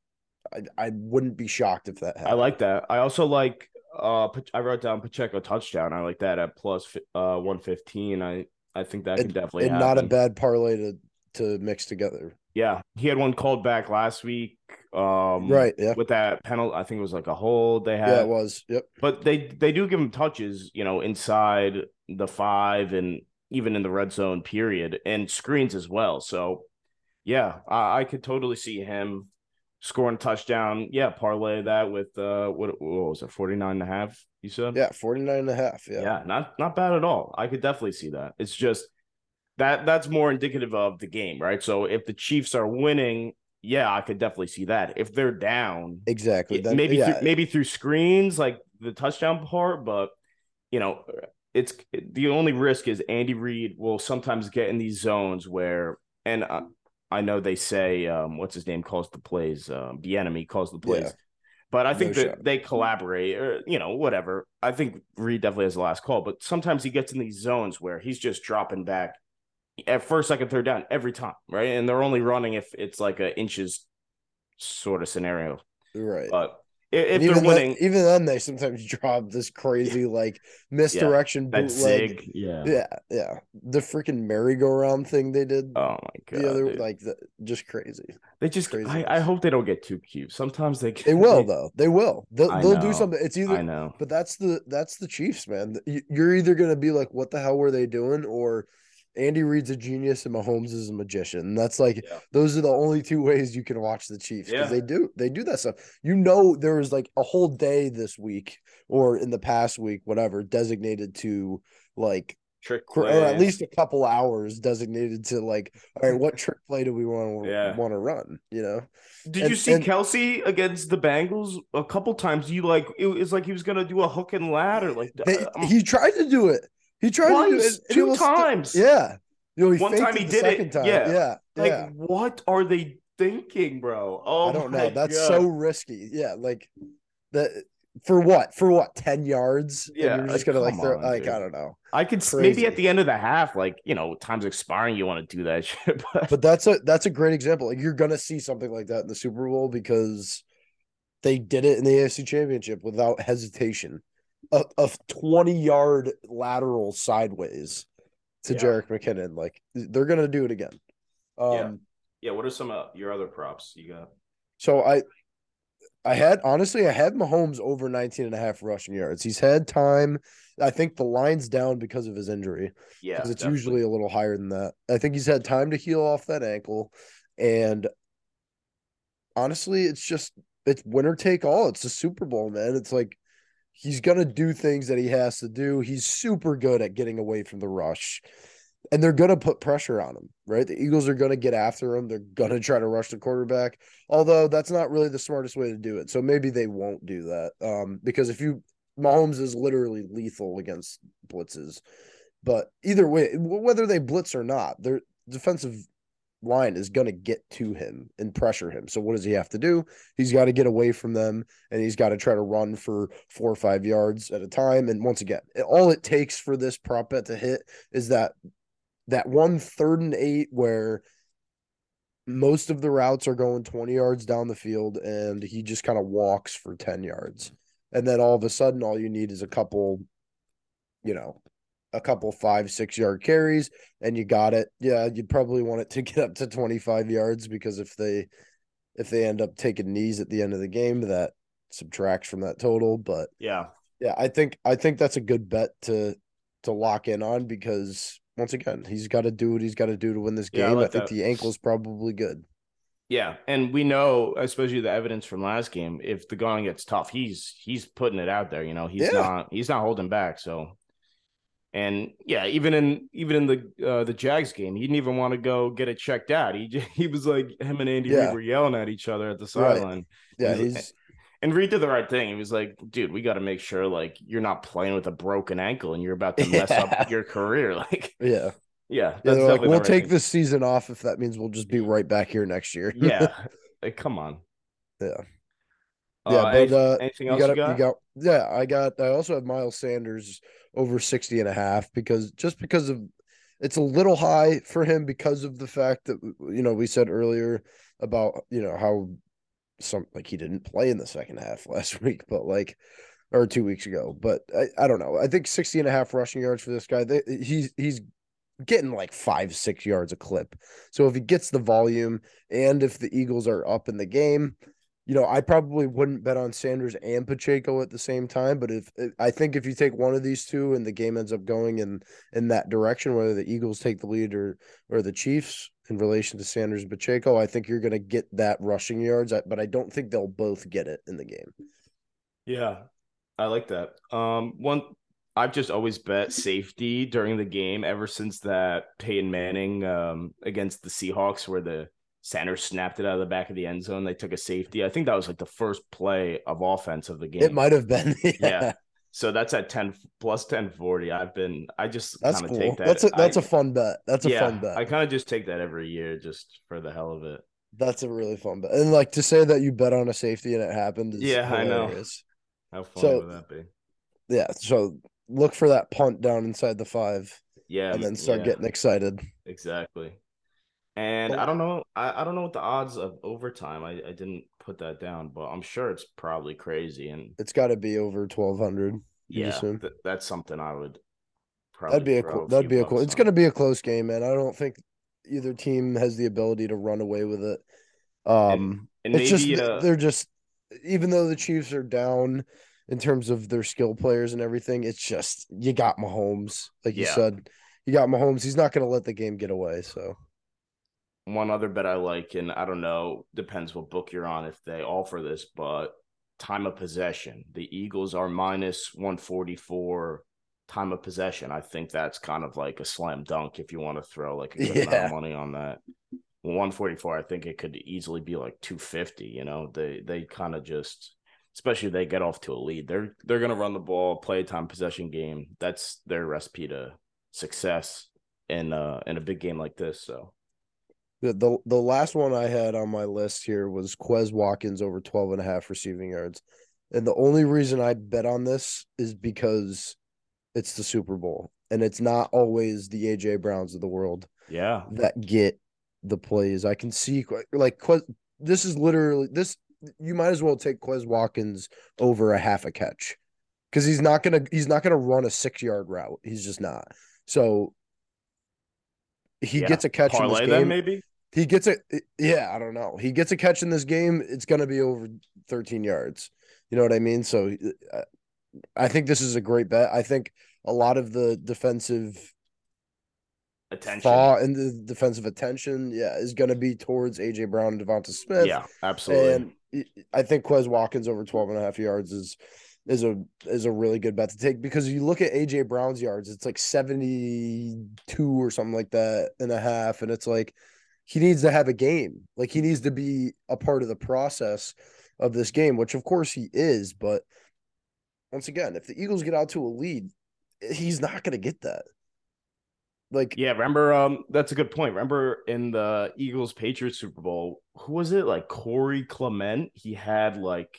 I, I wouldn't be shocked if that happened. I like that. I also like uh I wrote down Pacheco touchdown. I like that at plus uh 115. I I think that can definitely and happen. not a bad parlay to to mix together. Yeah, he had one called back last week. Um, Right, yeah. With that penalty, I think it was like a hold they had. Yeah, it was. Yep. But they they do give him touches, you know, inside the five and even in the red zone period and screens as well. So yeah, I, I could totally see him scoring a touchdown. Yeah, parlay that with uh what, what was it, 49 and a half, you said? Yeah, 49 and a half. Yeah. yeah, not not bad at all. I could definitely see that. It's just that that's more indicative of the game, right? So if the Chiefs are winning, yeah, I could definitely see that. If they're down, Exactly. Then, maybe yeah, through, maybe through screens like the touchdown part, but you know, it's the only risk is Andy Reid will sometimes get in these zones where, and I, I know they say um, what's his name calls the plays, um, Bieniemy calls the plays. Yeah. But I think No that shot. they collaborate, or you know, whatever. I think Reid definitely has the last call, but sometimes he gets in these zones where he's just dropping back at first, second, third down every time, right? And they're only running if it's like a inches sort of scenario. right. But i- if they're winning, then, even then, they sometimes drop this crazy like misdirection that bootleg. yeah. Yeah, yeah. The freaking merry-go-round thing they did Oh my god, the other, dude. like, the, just crazy. they just. I, I hope they don't get too cute. Sometimes they. They will though. They will. They'll, they'll do something. It's I either, know. but that's the that's the Chiefs, man. You're either gonna be like, "What the hell were they doing?" or Andy Reid's a genius and Mahomes is a magician. And that's like Yeah. those are the only two ways you can watch the Chiefs because Yeah. they do they do that stuff. You know, there was like a whole day this week or in the past week, whatever, designated to like Trick for, or at least a couple hours designated to like, all right, what trick play do we want to Yeah. want to run? You know, Did and- you see and- Kelce against the Bengals a couple times? You like it was like he was gonna do a hook and ladder. Like They- um, he tried to do it. He tried to do it. Twice, two was sti- times. yeah, you know, he One time he did it, second Time. yeah. yeah, like yeah. what are they thinking, bro? Oh, I don't my know. That's God. so risky. Yeah, like that for what? For what? Ten yards? And Yeah, you're just like, gonna like throw on, like dude. I don't know. I could s- maybe at the end of the half, like you know, time's expiring. You want to do that shit, but, But that's a that's a great example. Like you're gonna see something like that in the Super Bowl because they did it in the AFC Championship without hesitation. A, a 20 yard lateral sideways to Yeah. Jerick McKinnon. Like they're gonna do it again. Um Yeah. yeah. What are some of your other props you got? so I I had honestly I had Mahomes over 19 and a half rushing yards. He's had time. I think the line's down because of his injury. Yeah, because it's definitely. usually a little higher than that. I think he's had time to heal off that ankle, and honestly, it's just it's winner take all. It's the Super Bowl, man. It's like he's gonna do things that he has to do. He's super good at getting away from the rush, and they're gonna put pressure on him. Right, the Eagles are gonna get after him. They're gonna try to rush the quarterback. Although that's not really the smartest way to do it. So maybe they won't do that. Um, because if you Mahomes is literally lethal against blitzes. But either way, whether they blitz or not, their defensive line is going to get to him and pressure him. So what does he have to do? He's got to get away from them and he's got to try to run for four or five yards at a time. And once again, all it takes for this prop bet to hit is that that one third and eight where most of the routes are going 20 yards down the field and he just kind of walks for 10 yards. And then all of a sudden, all you need is a couple, you know, a couple five, six yard carries, and you got it. Yeah, you'd probably want it to get up to 25 yards because if they if they end up taking knees at the end of the game, that subtracts from that total. But Yeah, yeah, I think I think that's a good bet to to lock in on because once again, he's got to do what he's got to do to win this Yeah, I game. I, think that. the ankle's probably good. yeah, and we know, especially the evidence from last game, if the going gets tough, he's he's putting it out there. You know, he's Yeah. not he's not holding back. So, and yeah, even in even in the uh, the Jags game, he didn't even want to go get it checked out. He he was like him and Andy Yeah. Reid were yelling at each other at the Right. sideline. Yeah, He's- he's And Reid did the right thing. He was like, dude, we got to make sure like you're not playing with a broken ankle and you're about to mess Yeah. up your career. Like, yeah. yeah, Yeah, like, we'll right take thing. this season off if that means we'll just be right back here next year. Yeah, like, come on. Yeah. Uh, yeah, but any- uh, anything you else got, you got? you got yeah, I got I also have Miles Sanders over 60 and a half because just because of it's a little high for him because of the fact that you know we said earlier about you know how some like he didn't play in the second half last week but like or two weeks ago. But I, I don't know. I think 60 and a half rushing yards for this guy they, he's he's getting like five six yards a clip. So if he gets the volume and if the Eagles are up in the game you know, I probably wouldn't bet on Sanders and Pacheco at the same time, but if I think if you take one of these two and the game ends up going in in that direction, whether the Eagles take the lead or or the Chiefs in relation to Sanders and Pacheco, I think you're going to get that rushing yards, but I don't think they'll both get it in the game. Yeah, I like that. Um, one I've just always bet safety during the game ever since that Peyton Manning um against the Seahawks where the center snapped it out of the back of the end zone. They took a safety. I think that was like the first play of offense of the game. It might have been, yeah. Yeah. So that's at 10 plus 1040. I've been I just That's kind of cool. take that. That's a that's a a fun bet. That's a fun bet. I kind of just take that every year just for the hell of it. that's a really fun bet. And like to say that you bet on a safety and it happened is Yeah, I know. How fun So- would that be? Yeah, so look for that punt down inside the five Yeah. and then start yeah. getting excited. Exactly. And Well- I don't know. I, I don't know what the odds of overtime. I, I didn't put that down, but I'm sure it's probably crazy. And It's got to be over 1200. yeah, th- that's something I would probably. That'd be a cool. That'd be a cool. bucks It's going to be a close game, man. I don't think either team has the ability to run away with it. Um, and it's just maybe, th- uh, they're just even though the Chiefs are down in terms of their skill players and everything, it's just you got Mahomes, like you said, you got Mahomes. He's not going to let the game get away. So one other bet I like, and I don't know, depends what book you're on if they offer this, but time of possession. The Eagles are minus 144 time of possession, I think that's kind of like a slam dunk if you want to throw like a good amount of money on that. 144, I think it could easily be like 250. You know, they they kind of just, especially if they get off to a lead, they're they're gonna run the ball, play a time possession game. That's their recipe to success in uh in a big game like this. So The, the the last one I had on my list here was Quez Watkins over 12 and a half receiving yards. And the only reason I bet on this is because it's the Super Bowl and it's not always the AJ Browns of the world yeah, that get the plays. I can see like Quez, this is literally this you might as well take Quez Watkins over a half a catch because he's not gonna he's not gonna run a six yard route. He's just not. So he Yeah. gets a catch in this game maybe. He gets a yeah, I don't know. He gets a catch in this game, it's going to be over 13 yards. You know what I mean? So uh, I think this is a great bet. I think a lot of the defensive Attention. thought and the defensive attention, yeah, is going to be towards AJ Brown and DeVonta Smith. Yeah, absolutely. And I think Quez Watkins over 12 and a half yards is is a is a really good bet to take because you look at AJ Brown's yards, it's like 72 or something like that and a half. And it's like he needs to have a game. Like he needs to be a part of the process of this game, which of course he is. But once again, if the Eagles get out to a lead, he's not gonna get that. Like Yeah, remember um that's a good point. Remember in the Eagles Patriots Super Bowl, who was it? Like Corey Clement. He had like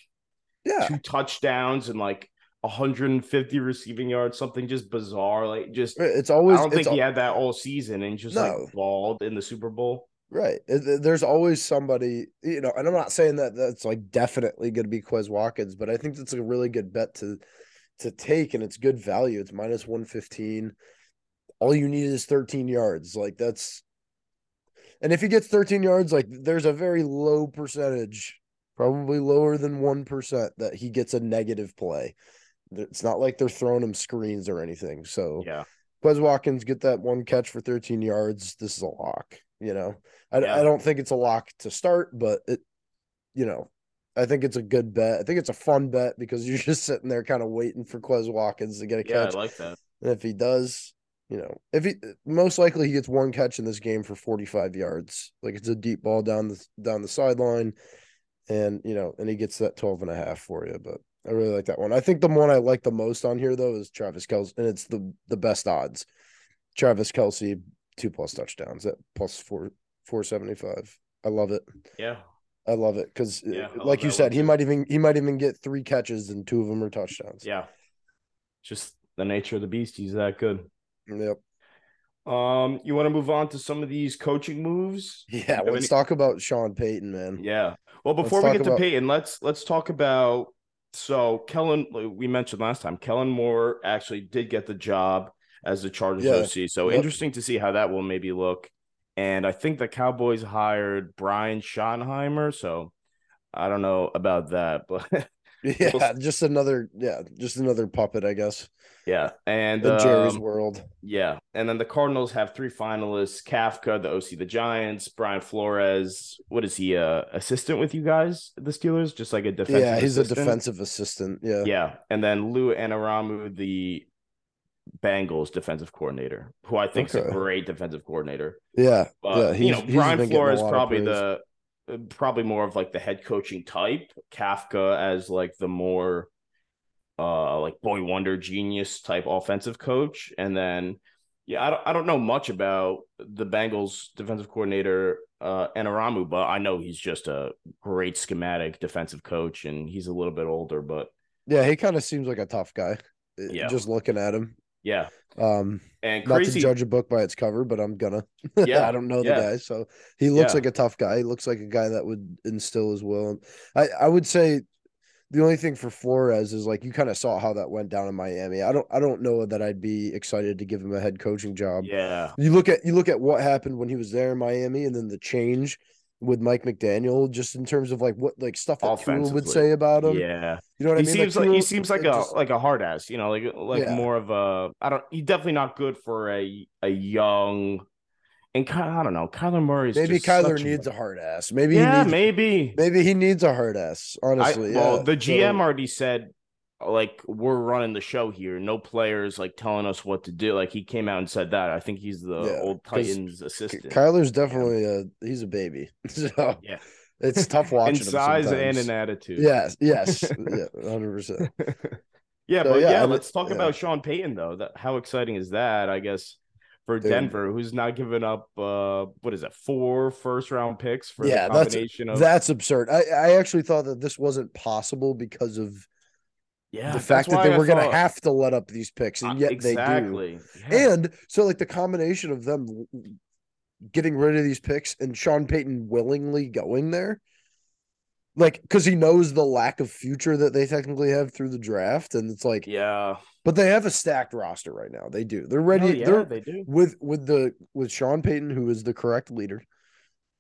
yeah, two touchdowns and like 150 receiving yards, something just bizarre. Like just it's always I don't think al- he had that all season and just No. like balled in the Super Bowl. Right. Uh, There's always somebody, you know, and I'm not saying that that's like definitely going to be Quez Watkins, but I think that's a really good bet to to take and it's good value. It's minus 115. All you need is 13 yards. Like that's and if he gets 13 yards, like there's a very low percentage, probably lower than 1% that he gets a negative play. It's not like they're throwing him screens or anything. So Yeah. Quez Watkins get that one catch for 13 yards. This is a lock, you know. I, Yeah. I don't think it's a lock to start, but it, you know, I think it's a good bet. I think it's a fun bet because you're just sitting there kind of waiting for Quez Watkins to get a catch. Yeah, I like that. and if he does, you know, if he most likely he gets one catch in this game for 45 yards. Like it's a deep ball down the down the sideline, and you know, and he gets that 12 and a half for you. But I really like that one. I think the one I like the most on here though is Travis Kelce, and it's the the best odds. Travis Kelce, two plus touchdowns at plus four four seventy five. I love it. Yeah. I love it because, Yeah, like you said, he too. might even he might even get three catches and two of them are touchdowns. Yeah. Just the nature of the beast. He's that good. Yep. Um, you want to move on to some of these coaching moves? Yeah. Let's any- talk about Sean Payton, man. Yeah. Well, Let's before we talk get to about- Payton, let's let's talk about so Kellen. We mentioned last time Kellen Moore actually did get the job as the Chargers Yeah. OC. So Yep. interesting to see how that will maybe look. And I think the Cowboys hired Brian Schottenheimer. So I don't know about that, but Yeah, just another yeah, just another puppet, I guess. yeah. And Jerry's um, world. Yeah. And then the Cardinals have three finalists Kafka, the OC, the Giants, Brian Flores. What is he, uh, assistant with you guys, the Steelers? Just like a defensive Yeah, he's assistant? a defensive assistant. Yeah. Yeah. And then Lou Anarumo, the Bengals defensive coordinator, who I think is a great defensive coordinator. Yeah. But, yeah. you know, Brian been getting a Flores probably the probably more of like the head coaching type. Kafka as like the more uh like boy wonder genius type offensive coach, and then yeah, I don't I don't know much about the Bengals defensive coordinator uh Anarumo, but I know he's just a great schematic defensive coach, and he's a little bit older, but Yeah, he kind of seems like a tough guy. uh, Yeah. Just looking at him. Yeah, Um and not crazy. to judge a book by its cover, but I'm gonna. Yeah, I don't know the yeah. guy, so he looks Yeah. like a tough guy. He looks like a guy that would instill his will. I I would say the only thing for Flores is like you kind of saw how that went down in Miami. I don't I don't know that I'd be excited to give him a head coaching job. yeah, You look at you look at what happened when he was there in Miami, and then the change with Mike McDaniel, just in terms of like what like stuff that would say about him. yeah. You know what he I mean? seems like, he Tua- seems like a just- like a hard ass, you know, like like Yeah. more of a I don't. He's definitely not good for a a young and I don't know. Kyler Murray's maybe Kyler such a- needs a hard ass. Maybe yeah, he needs, maybe. maybe he needs a hard ass. I, Honestly, well, yeah. the GM So- already said like we're running the show here. No players like telling us what to do. Like he came out and said that. I think he's the Yeah, old Titans assistant. Kyler's definitely a he's a baby. So yeah, it's tough watching in size and in attitude. Yes, yes, yeah, hundred percent. yeah, So, but yeah, yeah, let's talk yeah. about Sean Payton though. That how exciting is that? I guess for Dude. Denver, who's not giving up uh what is it, four first round picks for Yeah, the that's- combination of That's absurd. I, I actually thought that this wasn't possible because of yeah, the fact that they I were going to have to let up these picks, and Uh, yet they do. Yeah. And so, like the combination of them getting rid of these picks and Sean Payton willingly going there, like because he knows the lack of future that they technically have through the draft, and it's like, yeah, but they have a stacked roster right now. They do. They're ready. yeah, they're they do. with with the with Sean Payton, who is the correct leader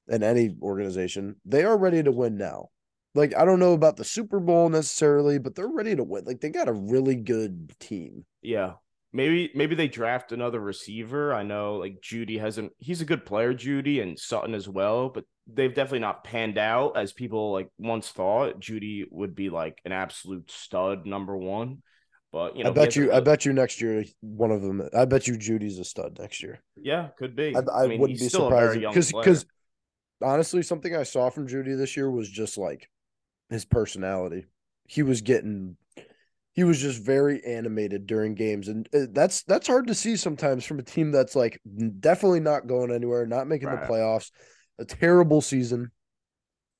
in any organization. They are ready to win now. Like I don't know about the Super Bowl necessarily, but they're ready to win. Like they got a really good team. Yeah. Maybe maybe they draft another receiver. I know like Jeudy hasn't he's a good player, Jeudy, and Sutton as well, but they've definitely not panned out as people like once thought. Jeudy would be like an absolute stud number one. But you know, I bet you. I bet you next year one of them. I bet you Jeudy's a stud next year. yeah, could be. I, I, mean, wouldn't be still surprised because because honestly, something I saw from Jeudy this year was just like his personality. He was getting. He was just very animated during games, and uh, that's that's hard to see sometimes from a team that's like definitely not going anywhere, not making Right. the playoffs, a terrible season.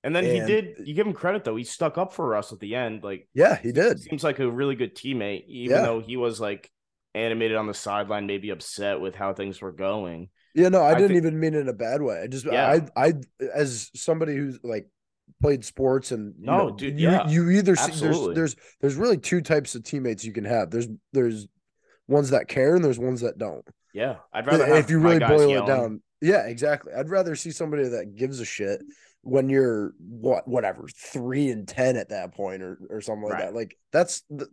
and then he did you give him credit though. He stuck up for us at the end. Like Yeah, he did. seems like a really good teammate, even Yeah. though he was like animated on the sideline, maybe upset with how things were going. Yeah, no, I, I didn't think- even mean it in a bad way. I just, Yeah. I, I, as somebody who's like played sports and you No, know, dude, you, yeah, you either see, absolutely. there's, there's, there's really two types of teammates you can have. There's, there's ones that care and there's ones that don't. Yeah, I'd rather If you really boil it down, yeah, exactly. I'd rather see somebody that gives a shit when you're what, whatever, three and ten at that point or or something like Right. that. Like that's the,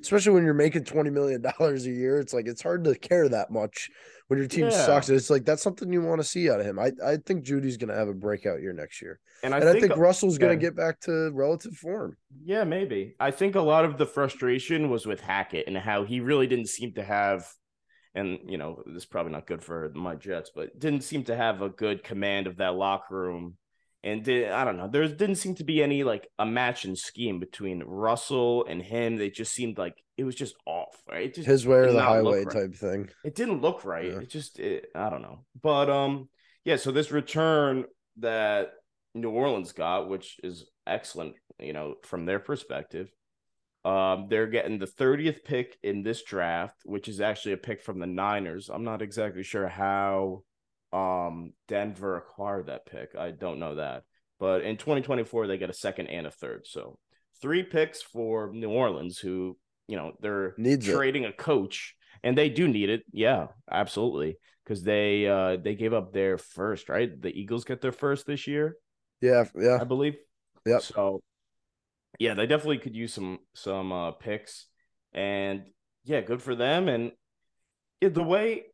especially when you're making twenty million dollars a year. It's like it's hard to care that much when your team Yeah. sucks. It's like that's something you want to see out of him. I I think Jeudy's gonna have a breakout year next year, and I and I think, think Russell's gonna get back to relative form. yeah, maybe. I think a lot of the frustration was with Hackett and how he really didn't seem to have, and you know, this is probably not good for my Jets, but didn't seem to have a good command of that locker room. And did, I don't know, there didn't seem to be any like a match and scheme between Russell and him. They just seemed like it was just off, right? It just His way or the highway right. type thing. it didn't look right. Yeah. It just it, I don't know. But um yeah, so this return that New Orleans got, which is excellent, you know, from their perspective. Um, they're getting the 30th pick in this draft, which is actually a pick from the Niners. I'm not exactly sure how um Denver acquired that pick. I don't know that. But in 2024, they get a second and a third. So three picks for New Orleans, who, you know, they're Needs it. trading a coach and they do need it. Yeah, absolutely. Because they uh they gave up their first, right? The Eagles get their first this year, Yeah, yeah. I believe. Yeah. So yeah, they definitely could use some some uh picks. And yeah, good for them. And the way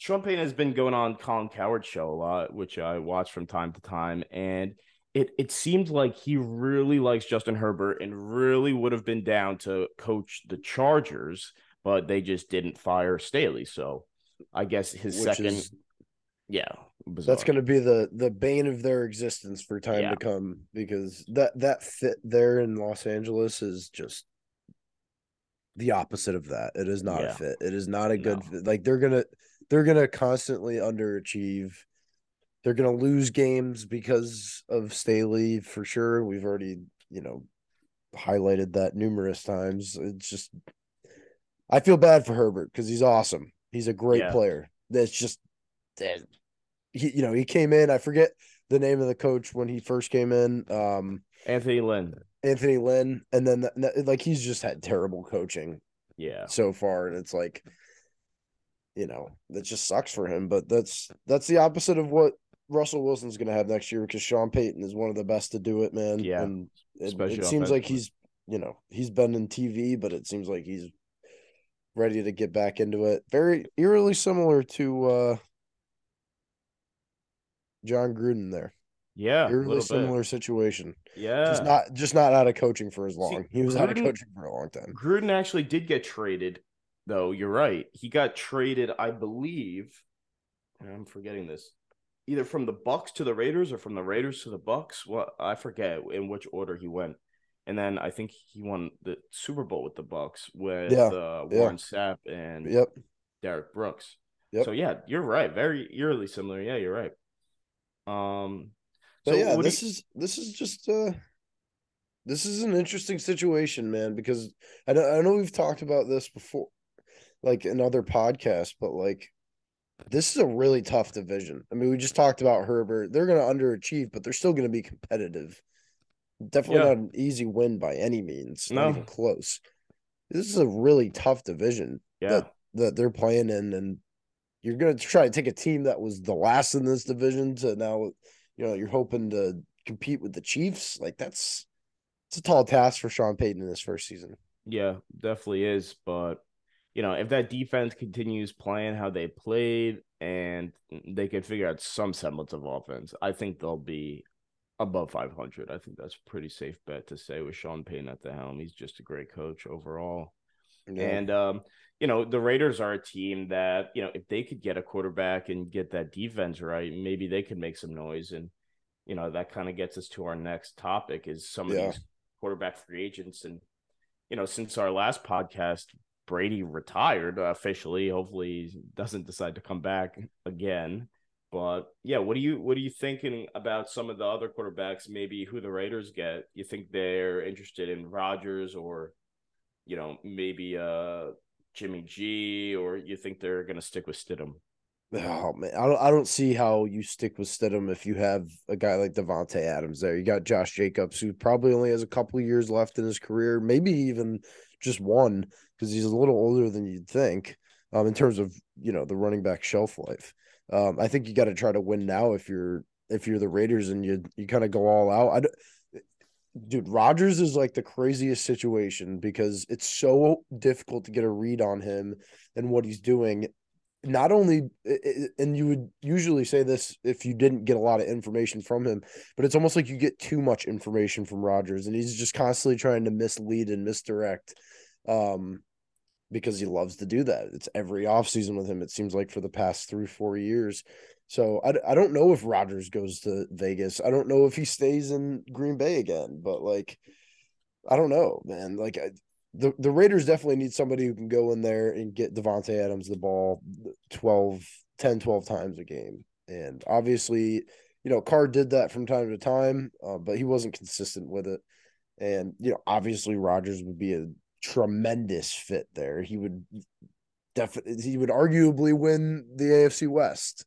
Sean Payton has been going on Colin Cowherd's show a lot, which I watch from time to time, and it it seemed like he really likes Justin Herbert and really would have been down to coach the Chargers, but they just didn't fire Staley. So I guess his Which second, is- yeah, That's going to be the the bane of their existence for time Yeah. to come because that that fit there in Los Angeles is just the opposite of that. It is not Yeah. a fit. It is not a good No. fit. Like they're gonna they're gonna constantly underachieve. They're gonna lose games because of Staley for sure. We've already you know highlighted that numerous times. It's just I feel bad for Herbert because he's awesome. He's a great Yeah. player. That's just he you know he came in. I forget the name of the coach when he first came in. Um, Anthony Lynn. Anthony Lynn, and then that- like he's just had terrible coaching Yeah. so far, and it's like, you know, that just sucks for him. But that's that's the opposite of what Russell Wilson's going to have next year because Sean Payton is one of the best to do it, man. Yeah, and it, it seems like he's you know he's been in TV, but it seems like he's ready to get back into it. Very eerily similar to uh Jon Gruden there. Yeah, a Eerily little bit. similar situation. Yeah, Just not just not out of coaching for as See, long. he was out of coaching for a long time. Gruden actually did get traded, though. You're right. He got traded, I believe. and I'm forgetting this. Either from the Bucs to the Raiders or from the Raiders to the Bucs. Well, I forget in which order he went. And then I think he won the Super Bowl with the Bucs with Yeah, uh, yeah. Warren Sapp and Yep. Derrick Brooks. Yep. So yeah, you're right. Very eerily similar. Yeah, you're right. Um, But so yeah, this you- is this is just uh this is an interesting situation, man, because I know I know we've talked about this before, like another podcast, but like this is a really tough division. I mean, we just talked about Herbert. They're gonna underachieve, but they're still gonna be competitive. Definitely Yeah. not an easy win by any means, not No. even close. This is a really tough division yeah, that they're playing in, and you're gonna try to take a team that was the last in this division to now, you know, you're hoping to compete with the Chiefs. Like that's it's a tall task for Sean Payton in his first season. Yeah, definitely is. But you know, if that defense continues playing how they played and they can figure out some semblance of offense, I think they'll be above 500. I think that's a pretty safe bet to say with Sean Payton at the helm. He's just a great coach overall. Yeah. And um, you know, the Raiders are a team that, you know, if they could get a quarterback and get that defense right, maybe they could make some noise. And, you know, that kind of gets us to our next topic is some of these quarterback free agents. And, you know, since our last podcast, Brady retired uh, officially. Hopefully he doesn't decide to come back again. But yeah, what do you what are you thinking about some of the other quarterbacks, maybe who the Raiders get? You think they're interested in Rodgers or you know, maybe uh Jimmy G, or you think they're gonna stick with Stidham? Oh man, I don't I don't see how you stick with Stidham if you have a guy like Davante Adams there. You got Josh Jacobs, who probably only has a couple years left in his career, maybe even just one, because he's a little older than you'd think. Um, in terms of you know the running back shelf life, um, I think you got to try to win now if you're if you're the Raiders and you you kind of go all out. I, dude, Rodgers is like the craziest situation because it's so difficult to get a read on him and what he's doing not only and you would usually say this if you didn't get a lot of information from him, but it's almost like you get too much information from Rodgers and he's just constantly trying to mislead and misdirect um because he loves to do that. It's every offseason with him it seems like for the past 3 4 years. So I, I don't know if Rodgers goes to Vegas. I don't know if he stays in Green Bay again, but like I don't know, man. Like I, the the Raiders definitely need somebody who can go in there and get Davante Adams the ball 12 10 12 times a game. And obviously, you know, Carr did that from time to time, uh, but he wasn't consistent with it. And you know, obviously Rodgers would be a tremendous fit there. He would definitely he would arguably win the AFC West.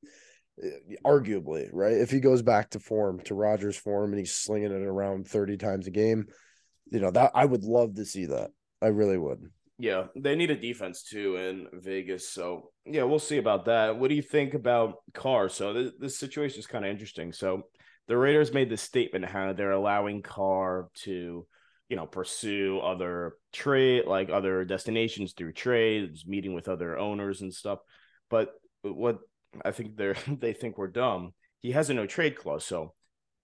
uh, Arguably, right? If he goes back to form, to Rodgers' form and he's slinging it around 30 times a game, you know, that I would love to see that. I really would. Yeah, they need a defense too in Vegas. So yeah, we'll see about that. What do you think about Carr? So this, this situation is kind of interesting. So the Raiders made this statement how they're allowing Carr to, you know, pursue other trade like other destinations through trades, meeting with other owners and stuff. But what I think they're they think we're dumb. He has a no trade clause, so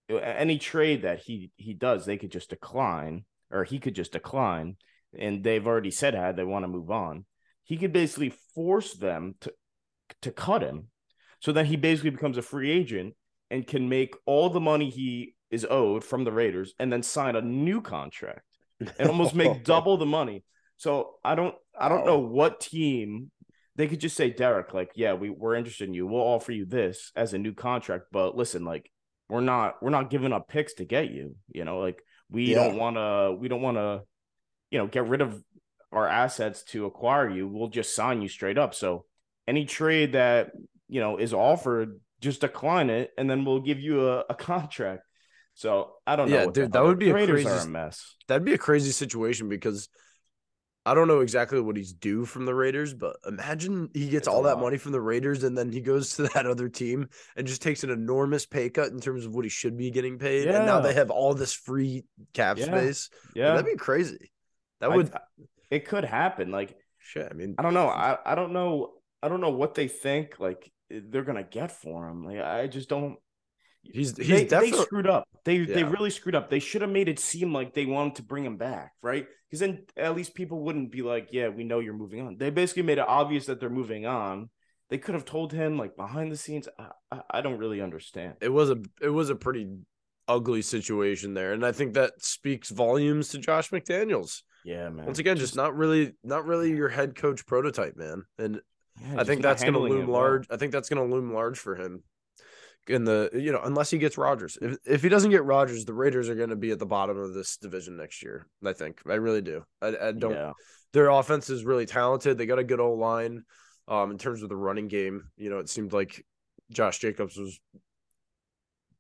any trade that he he does, they could just decline, or he could just decline and they've already said how they want to move on, he could basically force them to to cut him, so that he basically becomes a free agent and can make all the money he is owed from the Raiders, and then sign a new contract and almost make double the money. So I don't I don't know what team they could just say Derek like yeah we we're interested in you we'll offer you this as a new contract but listen like we're not we're not giving up picks to get you you know like we Yeah. don't want to we don't want to you know, get rid of our assets to acquire you, we'll just sign you straight up. So any trade that, you know, is offered, just decline it and then we'll give you a, a contract. So I don't know. Yeah, what dude, that would be a crazy a mess. That'd be a crazy situation because I don't know exactly what he's due from the Raiders, but imagine he gets It's all that money from the Raiders and then he goes to that other team and just takes an enormous pay cut in terms of what he should be getting paid. Yeah. And now they have all this free cap Yeah. space. Yeah. That'd be crazy. That I- would it could happen. Like, shit. I mean, I don't know. I, I don't know. I don't know what they think like they're gonna get for him. Like I just don't He's he's they, they screwed up. They they really screwed up. They should have made it seem like they wanted to bring him back, right? Because then at least people wouldn't be like, "Yeah, we know you're moving on." They basically made it obvious that they're moving on. They could have told him like behind the scenes. I, I, I don't really understand. it was a it was a pretty ugly situation there, and I think that speaks volumes to Josh McDaniels. Yeah, man. Once again, just, not really not really your head coach prototype, man. And yeah, I think that's going to loom it large. I think that's going to loom large for him. In the you know, unless he gets Rodgers, if if he doesn't get Rodgers, the Raiders are going to be at the bottom of this division next year. I think I really do. I, I don't. Yeah. Their offense is really talented. They got a good old line. Um, in terms of the running game, you know, it seemed like Josh Jacobs was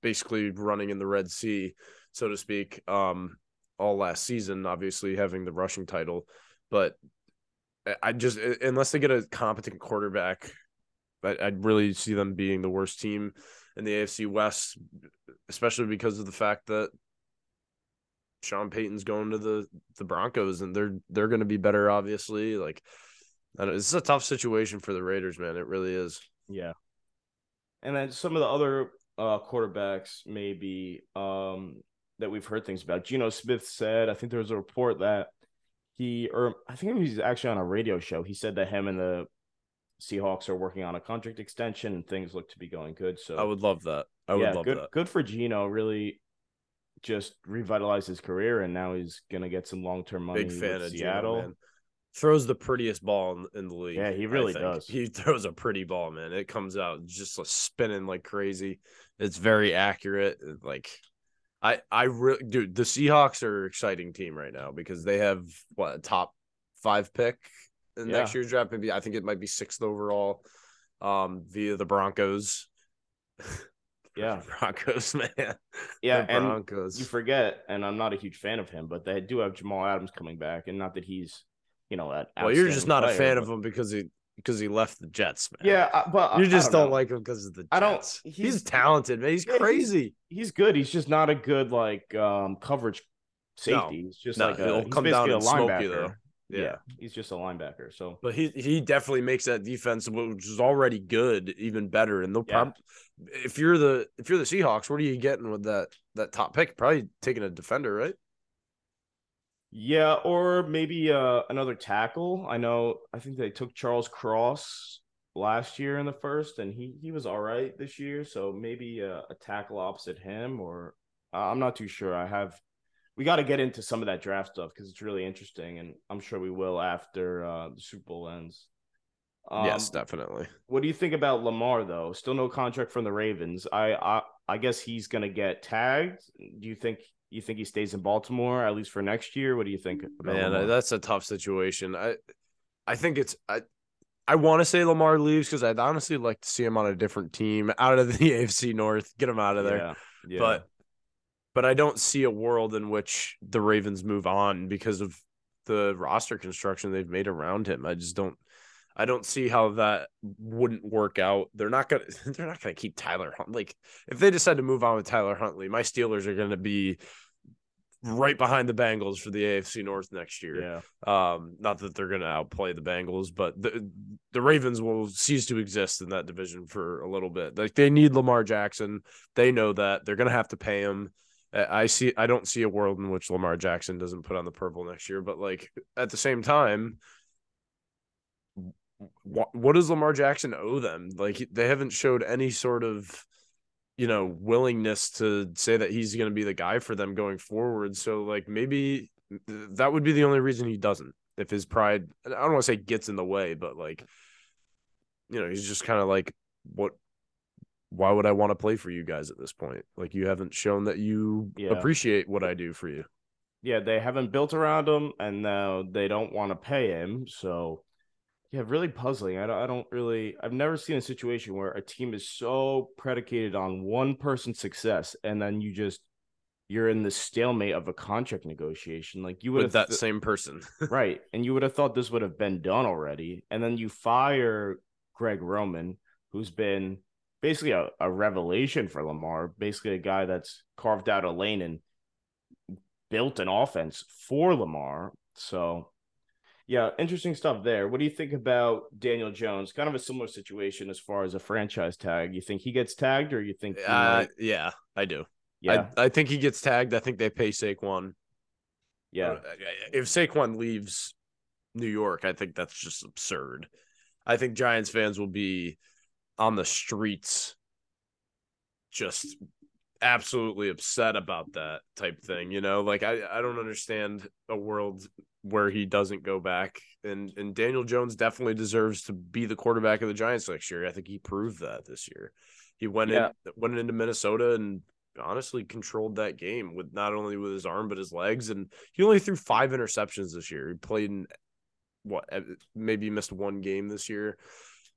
basically running in the Red Sea, so to speak. Um, all last season, obviously having the rushing title, but I- I just unless they get a competent quarterback, I, I'd really see them being the worst team in the AFC West, especially because of the fact that Sean Payton's going to the the Broncos and they're they're going to be better, obviously. Like, it's a tough situation for the Raiders, man. It really is. Yeah. And then some of the other uh quarterbacks maybe um that we've heard things about. Geno Smith said, I think there was a report that he or I think he's actually on a radio show. He said that him and the Seahawks are working on a contract extension and things look to be going good. So I would love that. I would yeah, love good that. good for Geno. Really just revitalized his career and now he's gonna get some long term money Big fan with of Seattle. man. Throws the prettiest ball in, in the league. Yeah, he really does. He throws a pretty ball, man. It comes out just like spinning like crazy. It's very accurate. Like, I I really dude, the Seahawks are an exciting team right now because they have what a top five pick in Yeah. next year's draft. Maybe I think it might be sixth overall, um, via the Broncos. Yeah. Broncos, man. Yeah, The and Broncos. you forget, and I'm not a huge fan of him, but they do have Jamal Adams coming back, and not that he's, you know, that. well, you're just not a fan of of him because he because he left the Jets, man. Yeah, I- but You I- just don't, know. like him because of the Jets. I don't- He's, he's- talented, man. He's Yeah, crazy. He's good. He's just not a good like um coverage No. safety. he's just No, like a, he'll he's come down a and smoke linebacker. you, though. Yeah. Yeah. he's just a linebacker. So But he he definitely makes that defense, which is already good, even better. And they'll Yeah. prob- if you're the if you're the Seahawks, what are you getting with that that top pick? Probably taking a defender, right? yeah, or maybe uh another tackle. I know. I think they took Charles Cross last year in the first, and he he was all right this year. So maybe uh, a tackle opposite him, or uh, I'm not too sure. I have. We got to get into some of that draft stuff because it's really interesting, and I'm sure we will after uh, the Super Bowl ends. Um, yes, definitely. What do you think about Lamar though? Still no contract from the Ravens. I I, I guess he's gonna get tagged. Do you think you think he stays in Baltimore at least for next year? What do you think? About Man, Lamar? that's a tough situation. I I think it's I I want to say Lamar leaves because I'd honestly like to see him on a different team out of the AFC North. Get him out of there. Yeah, yeah. but but I don't see a world in which the Ravens move on because of the roster construction they've made around him. I just don't I don't see how that wouldn't work out. They're not gonna they're not gonna keep Tyler Hunt. Like if they decide to move on with Tyler Huntley, my Steelers are gonna be right behind the Bengals for the AFC North next year. yeah, Um, not that they're going to outplay the Bengals, but the the Ravens will cease to exist in that division for a little bit. Like they need Lamar Jackson. They know that they're going to have to pay him. I see. I don't see a world in which Lamar Jackson doesn't put on the purple next year. But like at the same time, what what does Lamar Jackson owe them? Like they haven't showed any sort of you know willingness to say that he's going to be the guy for them going forward. So like maybe that would be the only reason he doesn't. If his pride, I don't want to say gets in the way, but like you know, he's just kind of like what why would I want to play for you guys at this point? Like you haven't shown that you Yeah. appreciate what I do for you. yeah. They haven't built around him, and now they don't want to pay him. So yeah, really puzzling. I don't, I don't really. I've never seen a situation where a team is so predicated on one person's success, and then you just you're in the stalemate of a contract negotiation. Like you would With have that same person. right. And you would have thought this would have been done already. And then you fire Greg Roman, who's been basically a, a revelation for Lamar, basically a guy that's carved out a lane and built an offense for Lamar. So, Yeah, interesting stuff there. What do you think about Daniel Jones? Kind of a similar situation as far as a franchise tag. You think he gets tagged, or you think? he Uh, might- yeah, I do. yeah, I, I think he gets tagged. I think they pay Saquon. yeah, Uh, If Saquon leaves New York, I think that's just absurd. I think Giants fans will be on the streets just absolutely upset about that type thing, you know? Like I, I don't understand a world where he doesn't go back and and Daniel Jones definitely deserves to be the quarterback of the Giants next year. I think he proved that this year. He went Yeah. in went into Minnesota and honestly controlled that game with not only with his arm but his legs and he only threw five interceptions this year. He played in what eh, maybe missed one game this year.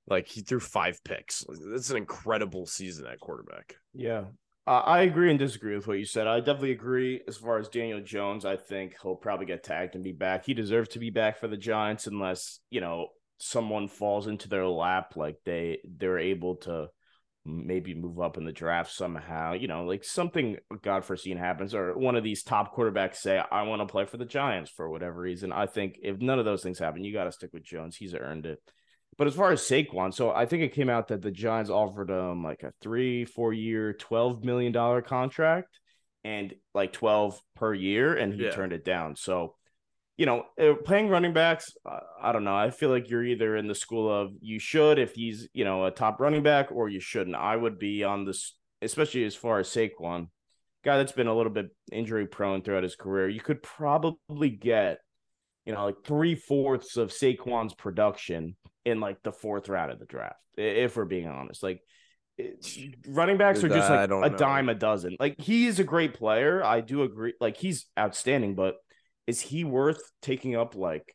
Like he threw five picks. It's an incredible season at quarterback. yeah. Uh, I agree and disagree with what you said. I definitely agree as far as Daniel Jones. I think he'll probably get tagged and be back. He deserves to be back for the Giants unless you know someone falls into their lap, like they they're able to maybe move up in the draft somehow. You know, like something God foreseen happens, or one of these top quarterbacks say, "I want to play for the Giants" for whatever reason. I think if none of those things happen, you got to stick with Jones. He's earned it. But as far as Saquon, so I think it came out that the Giants offered him like a three, four year, twelve million dollar contract, and like twelve per year, and he Yeah. turned it down. So, you know, uh, playing running backs, uh, I don't know. I feel like you're either in the school of you should if he's you know a top running back, or you shouldn't. I would be on this, especially as far as Saquon, guy that's been a little bit injury prone throughout his career. You could probably get, you know, like three fourths of Saquon's production in like the fourth round of the draft, if we're being honest. Like running backs are just like a know. dime a dozen. Like he is a great player. I do agree. Like he's outstanding, but is he worth taking up like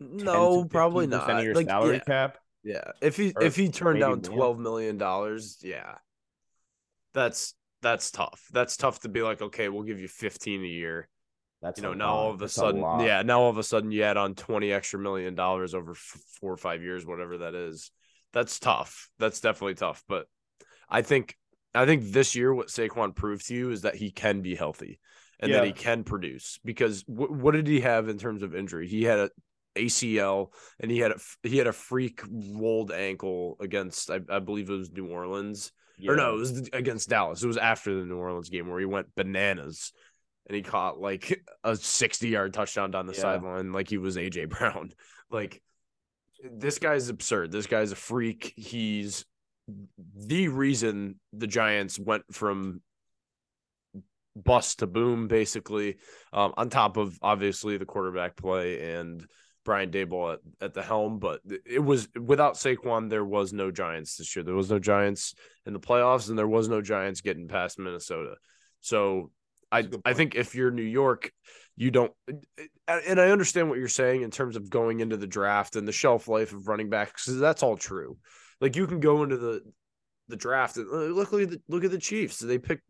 No, probably not. of your Like, salary yeah, cap? yeah. If he Or if he turned down twelve million dollars, yeah, that's that's tough. That's tough to be like, okay, we'll give you fifteen a year. That's You know, now lot. all of a That's sudden, lot. yeah, now all of a sudden you add on twenty extra million dollars over f- four or five years, whatever that is. That's tough. That's definitely tough. But I think I think this year what Saquon proved to you is that he can be healthy and that he can produce. Because wh- what did he have in terms of injury? He had a ACL and he had a, he had a freak rolled ankle against I, I believe it was New Orleans Yeah. or no, it was against Dallas. It was after the New Orleans game where he went bananas and he caught like a 60 yard touchdown down the Yeah. sideline like he was AJ Brown. Like this guy's absurd. This guy's a freak. He's the reason the Giants went from bust to boom, basically, um, on top of obviously the quarterback play and Brian Daboll at, at the helm. But it was without Saquon, there was no Giants this year. There was no Giants in the playoffs, and there was no Giants getting past Minnesota. So I That's a good I think if you're New York, you don't. And I understand what you're saying in terms of going into the draft and the shelf life of running backs. 'cause that's all true. Like you can go into the the draft and look look at the, look at the Chiefs. They picked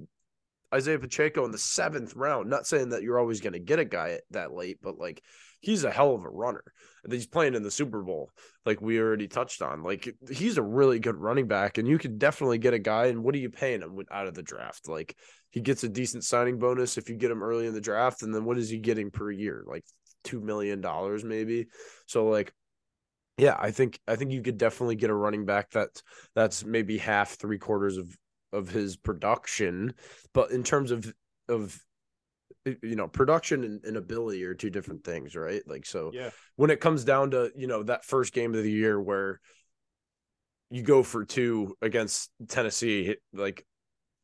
Isaiah Pacheco in the seventh round. Not saying that you're always going to get a guy that late, but like he's a hell of a runner. And he's playing in the Super Bowl, like we already touched on. Like he's a really good running back, and you could definitely get a guy. And what are you paying him out of the draft? Like he gets a decent signing bonus if you get him early in the draft, and then what is he getting per year? Like two million dollars, maybe. So like yeah, I think I think you could definitely get a running back that that's maybe half, three quarters of of his production. But in terms of of you know, production and, and ability are two different things, right? Like so Yeah. when it comes down to, you know, that first game of the year where you go for two against Tennessee, like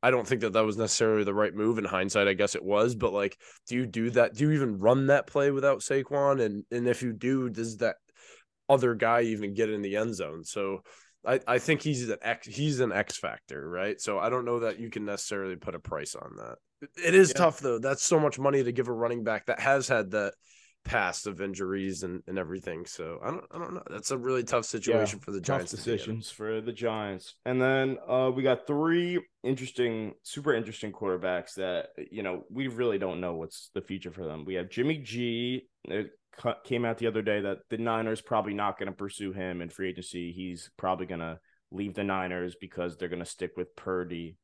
I don't think that that was necessarily the right move in hindsight. I guess it was, but like, do you do that? Do you even run that play without Saquon? And and if you do, does that other guy even get in the end zone? So I, I think he's an X he's an X factor, right? So I don't know that you can necessarily put a price on that. It is Yeah. tough though. That's so much money to give a running back that has had that past of injuries and, and everything. So I don't I don't know. That's a really tough situation for the Giants. decisions for the Giants. And then uh, we got three interesting, super interesting quarterbacks that you know we really don't know what's the future for them. We have Jimmy G. It came out the other day that the Niners probably not going to pursue him in free agency. He's probably going to leave the Niners because they're going to stick with Purdy,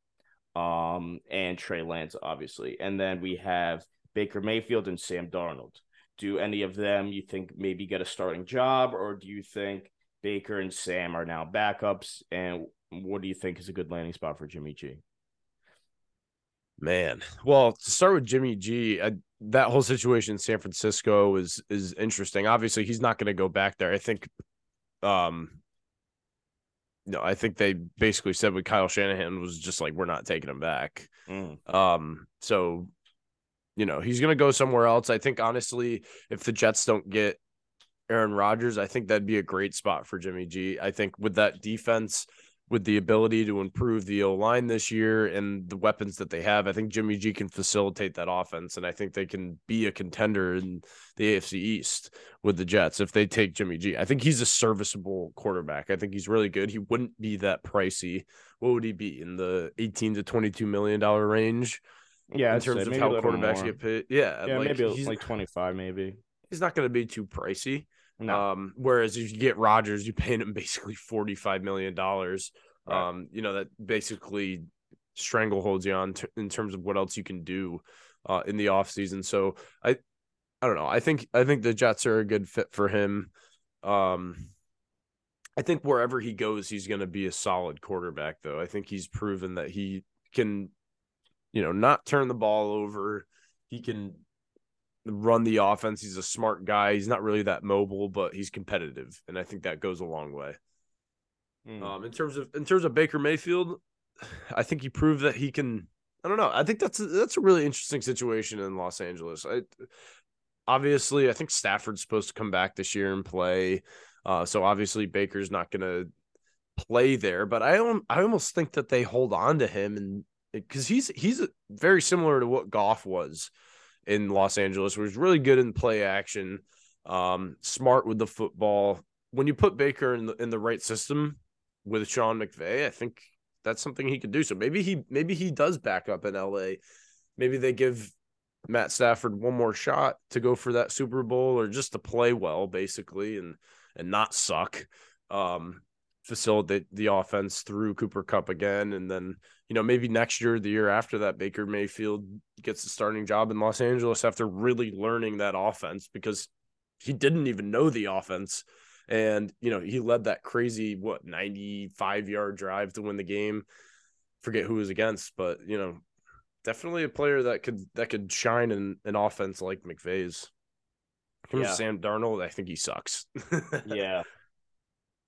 um, and Trey Lance, obviously. And then we have Baker Mayfield and Sam Darnold. Do any of them you think maybe get a starting job, or do you think Baker and Sam are now backups? And what do you think is a good landing spot for Jimmy G? Man, well, to start with Jimmy G, I, that whole situation in San Francisco is is interesting. Obviously, he's not going to go back there. I think, um, no, I think they basically said with Kyle Shanahan was just like we're not taking him back. Mm. Um, so you know he's going to go somewhere else. I think honestly, if the Jets don't get Aaron Rodgers, I think that'd be a great spot for Jimmy G. I think with that defense with the ability to improve the O line this year and the weapons that they have, I think Jimmy G can facilitate that offense. And I think they can be a contender in the AFC East with the Jets if they take Jimmy G. I think he's a serviceable quarterback. I think he's really good. He wouldn't be that pricey. What would he be in the 18 to 22 million dollar range? Yeah, in terms of how quarterbacks more. get paid. Yeah, Yeah, like, maybe he's, like twenty five, maybe. he's not going to be too pricey. No, Um, whereas if you get Rodgers, you paying him basically forty five million dollars. Right. Um, you know that basically strangleholds you on t- in terms of what else you can do uh, in the offseason. So I, I don't know. I think I think the Jets are a good fit for him. Um, I think wherever he goes, he's going to be a solid quarterback. Though I think he's proven that he can, you know, not turn the ball over. He can run the offense. He's a smart guy. He's not really that mobile, but he's competitive, and I think that goes a long way. Mm. Um, in terms of in terms of Baker Mayfield, I think he proved that he can. I don't know. I think that's a, that's a really interesting situation in Los Angeles. I obviously I think Stafford's supposed to come back this year and play. Uh, so obviously Baker's not going to play there, but I don't. I almost think that they hold on to him and because he's he's very similar to what Goff was in Los Angeles, where he's really good in play action, um, smart with the football. When you put Baker in the in the right system with Sean McVay, I think that's something he could do. So maybe he maybe he does back up in LA. Maybe they give Matt Stafford one more shot to go for that Super Bowl or just to play well, basically, and and not suck. Um, facilitate the offense through Cooper Kupp again, and then you know maybe next year, the year after that, Baker Mayfield gets the starting job in Los Angeles after really learning that offense because he didn't even know the offense. And you know he led that crazy what ninety five yard drive to win the game. Forget who was against, but you know definitely a player that could that could shine in an offense like McVay's. Him Yeah. Sam Darnold, I think he sucks. yeah.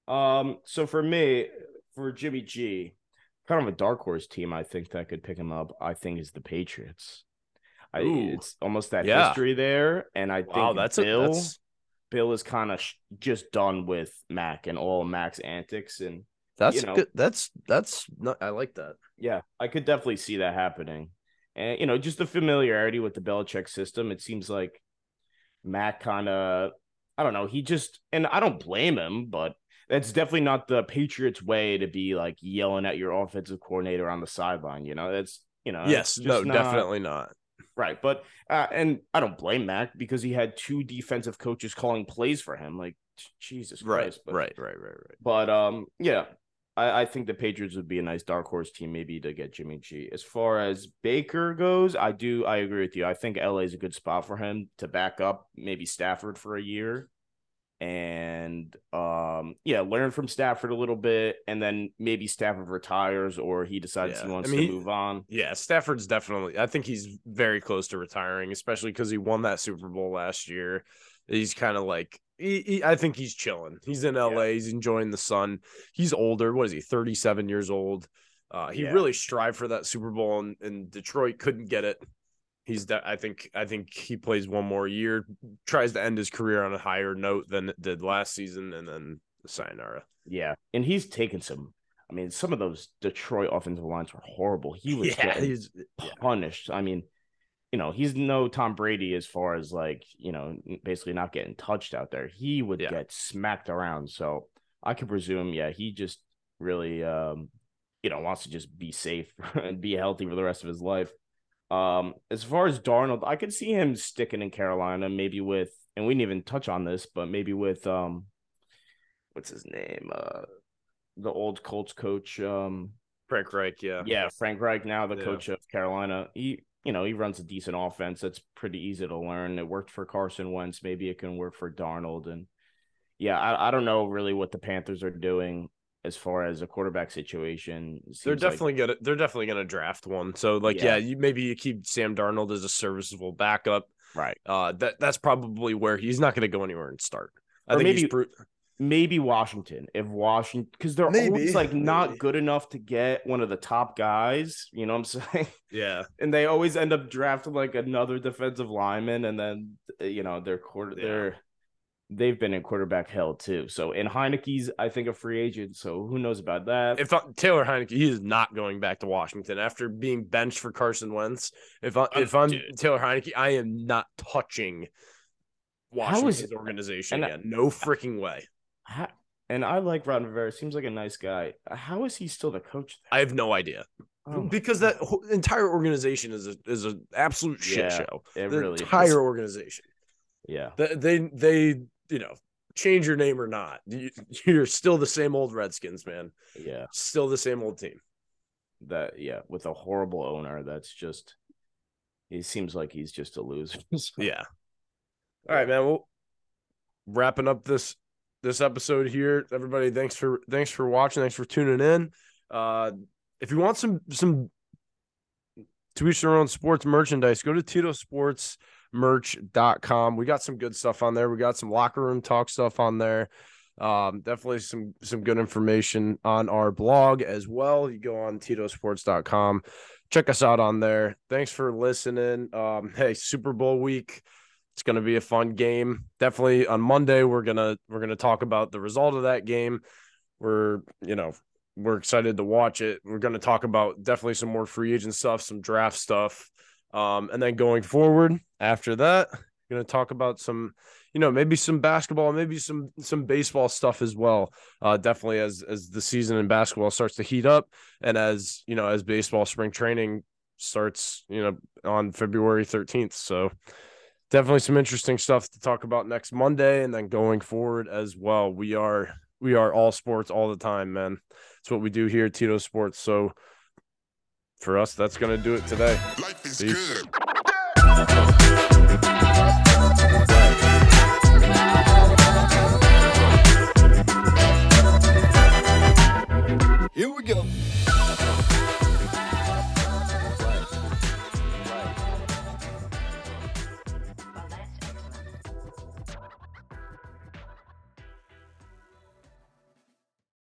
Um. So for me, for Jimmy G, kind of a dark horse team, I think that could pick him up. I think is the Patriots. I, it's almost that Yeah. history there, and I wow, think that's Bill, a that's Bill is kind of sh- just done with Mac and all Mac's antics, and that's you know. good. That's that's not, I like that. yeah, I could definitely see that happening. And you know, just the familiarity with the Belichick system, it seems like Mac kind of, I don't know, he just, and I don't blame him, but that's definitely not the Patriots way to be like yelling at your offensive coordinator on the sideline. You know, that's you know, yes, no, not- definitely not. right. But uh, and I don't blame Mac because he had two defensive coaches calling plays for him. Like Jesus Right, Christ, but, right, right, right, right. but um, yeah, I, I think the Patriots would be a nice dark horse team, maybe to get Jimmy G. As far as Baker goes, I do I agree with you. I think LA is a good spot for him to back up maybe Stafford for a year, and um, yeah, learn from Stafford a little bit, and then maybe Stafford retires or he decides Yeah. he wants I mean, to move on. Yeah, Stafford's definitely. I think he's very close to retiring, especially because he won that Super Bowl last year. He's kind of like. He, he- I think he's chilling. He's in LA. He's enjoying the sun. He's older. What is he? Thirty-seven years old. Uh, he Yeah. really strived for that Super Bowl, and, and Detroit couldn't get it. He's. De- I think. I think he plays one more year, tries to end his career on a higher note than it did last season, and then sayonara. Yeah, and he's taken some. I mean, some of those Detroit offensive lines were horrible. He was yeah, he's. punished. I mean, you know, he's no Tom Brady as far as like, you know, basically not getting touched out there. He would Yeah. get smacked around. So I could presume, yeah, he just really um, you know, wants to just be safe and be healthy for the rest of his life. Um, as far as Darnold, I could see him sticking in Carolina, maybe with and we didn't even touch on this, but maybe with um what's his name? Uh the old Colts coach, um Frank Reich. Yeah. yeah, Frank Reich now the Yeah. coach of Carolina. He you know, he runs a decent offense. That's pretty easy to learn. It worked for Carson Wentz. Maybe it can work for Darnold. And yeah, I, I don't know really what the Panthers are doing as far as a quarterback situation. They're seems like- definitely gonna they're definitely gonna draft one. So like Yeah. yeah, you maybe you keep Sam Darnold as a serviceable backup. right. Uh that that's probably where he's not gonna go anywhere and start. I Or think he's maybe- pro- Maybe Washington. If Washington, because they're Maybe, always like not maybe. good enough to get one of the top guys. You know what I'm saying? yeah. and they always end up drafting like another defensive lineman, and then you know they're quarter Yeah. they're they've been in quarterback hell too. So and Heinicke's I think a free agent, so who knows about that? If uh, Taylor Heinicke, he is not going back to Washington after being benched for Carson Wentz. If I, uh, if I'm dude. Taylor Heinicke, I am not touching Washington's it- uh, organization and I- again. No freaking way. How- and I like Ron Rivera. Seems like a nice guy. How is he still the coach? There? I have no idea Oh because that whole entire organization is a is an absolute shit Yeah, show. it the really is. entire organization. yeah. They, they they you know change your name or not, you, you're still the same old Redskins, man. Yeah. Still the same old team. That yeah, with a horrible owner, that's just he seems like he's just a loser. Yeah. All right, man. Well, wrapping up this this episode here. Everybody, thanks for thanks for watching. Thanks for tuning in. Uh, if you want some some to each their own sports merchandise, go to TetoSportsMerch.com. We got some good stuff on there. We got some locker room talk stuff on there. Um, definitely some some good information on our blog as well. You go on TetoSports.com. Check us out on there. Thanks for listening. Um, hey, Super Bowl week. It's going to be a fun game. Definitely on Monday we're going to we're going to talk about the result of that game. We're, you know, we're excited to watch it. We're going to talk about definitely some more free agent stuff, some draft stuff. Um, and then going forward after that, going to talk about some, you know, maybe some basketball, maybe some some baseball stuff as well. Uh, definitely as as the season in basketball starts to heat up, and as you know, as baseball spring training starts, you know, on February thirteenth. So definitely some interesting stuff to talk about next Monday, and then going forward as well. We are we are all sports all the time, man. It's what we do here at Teto Sports. So for us, that's going to do it today. Life is Peace. good. Here we go.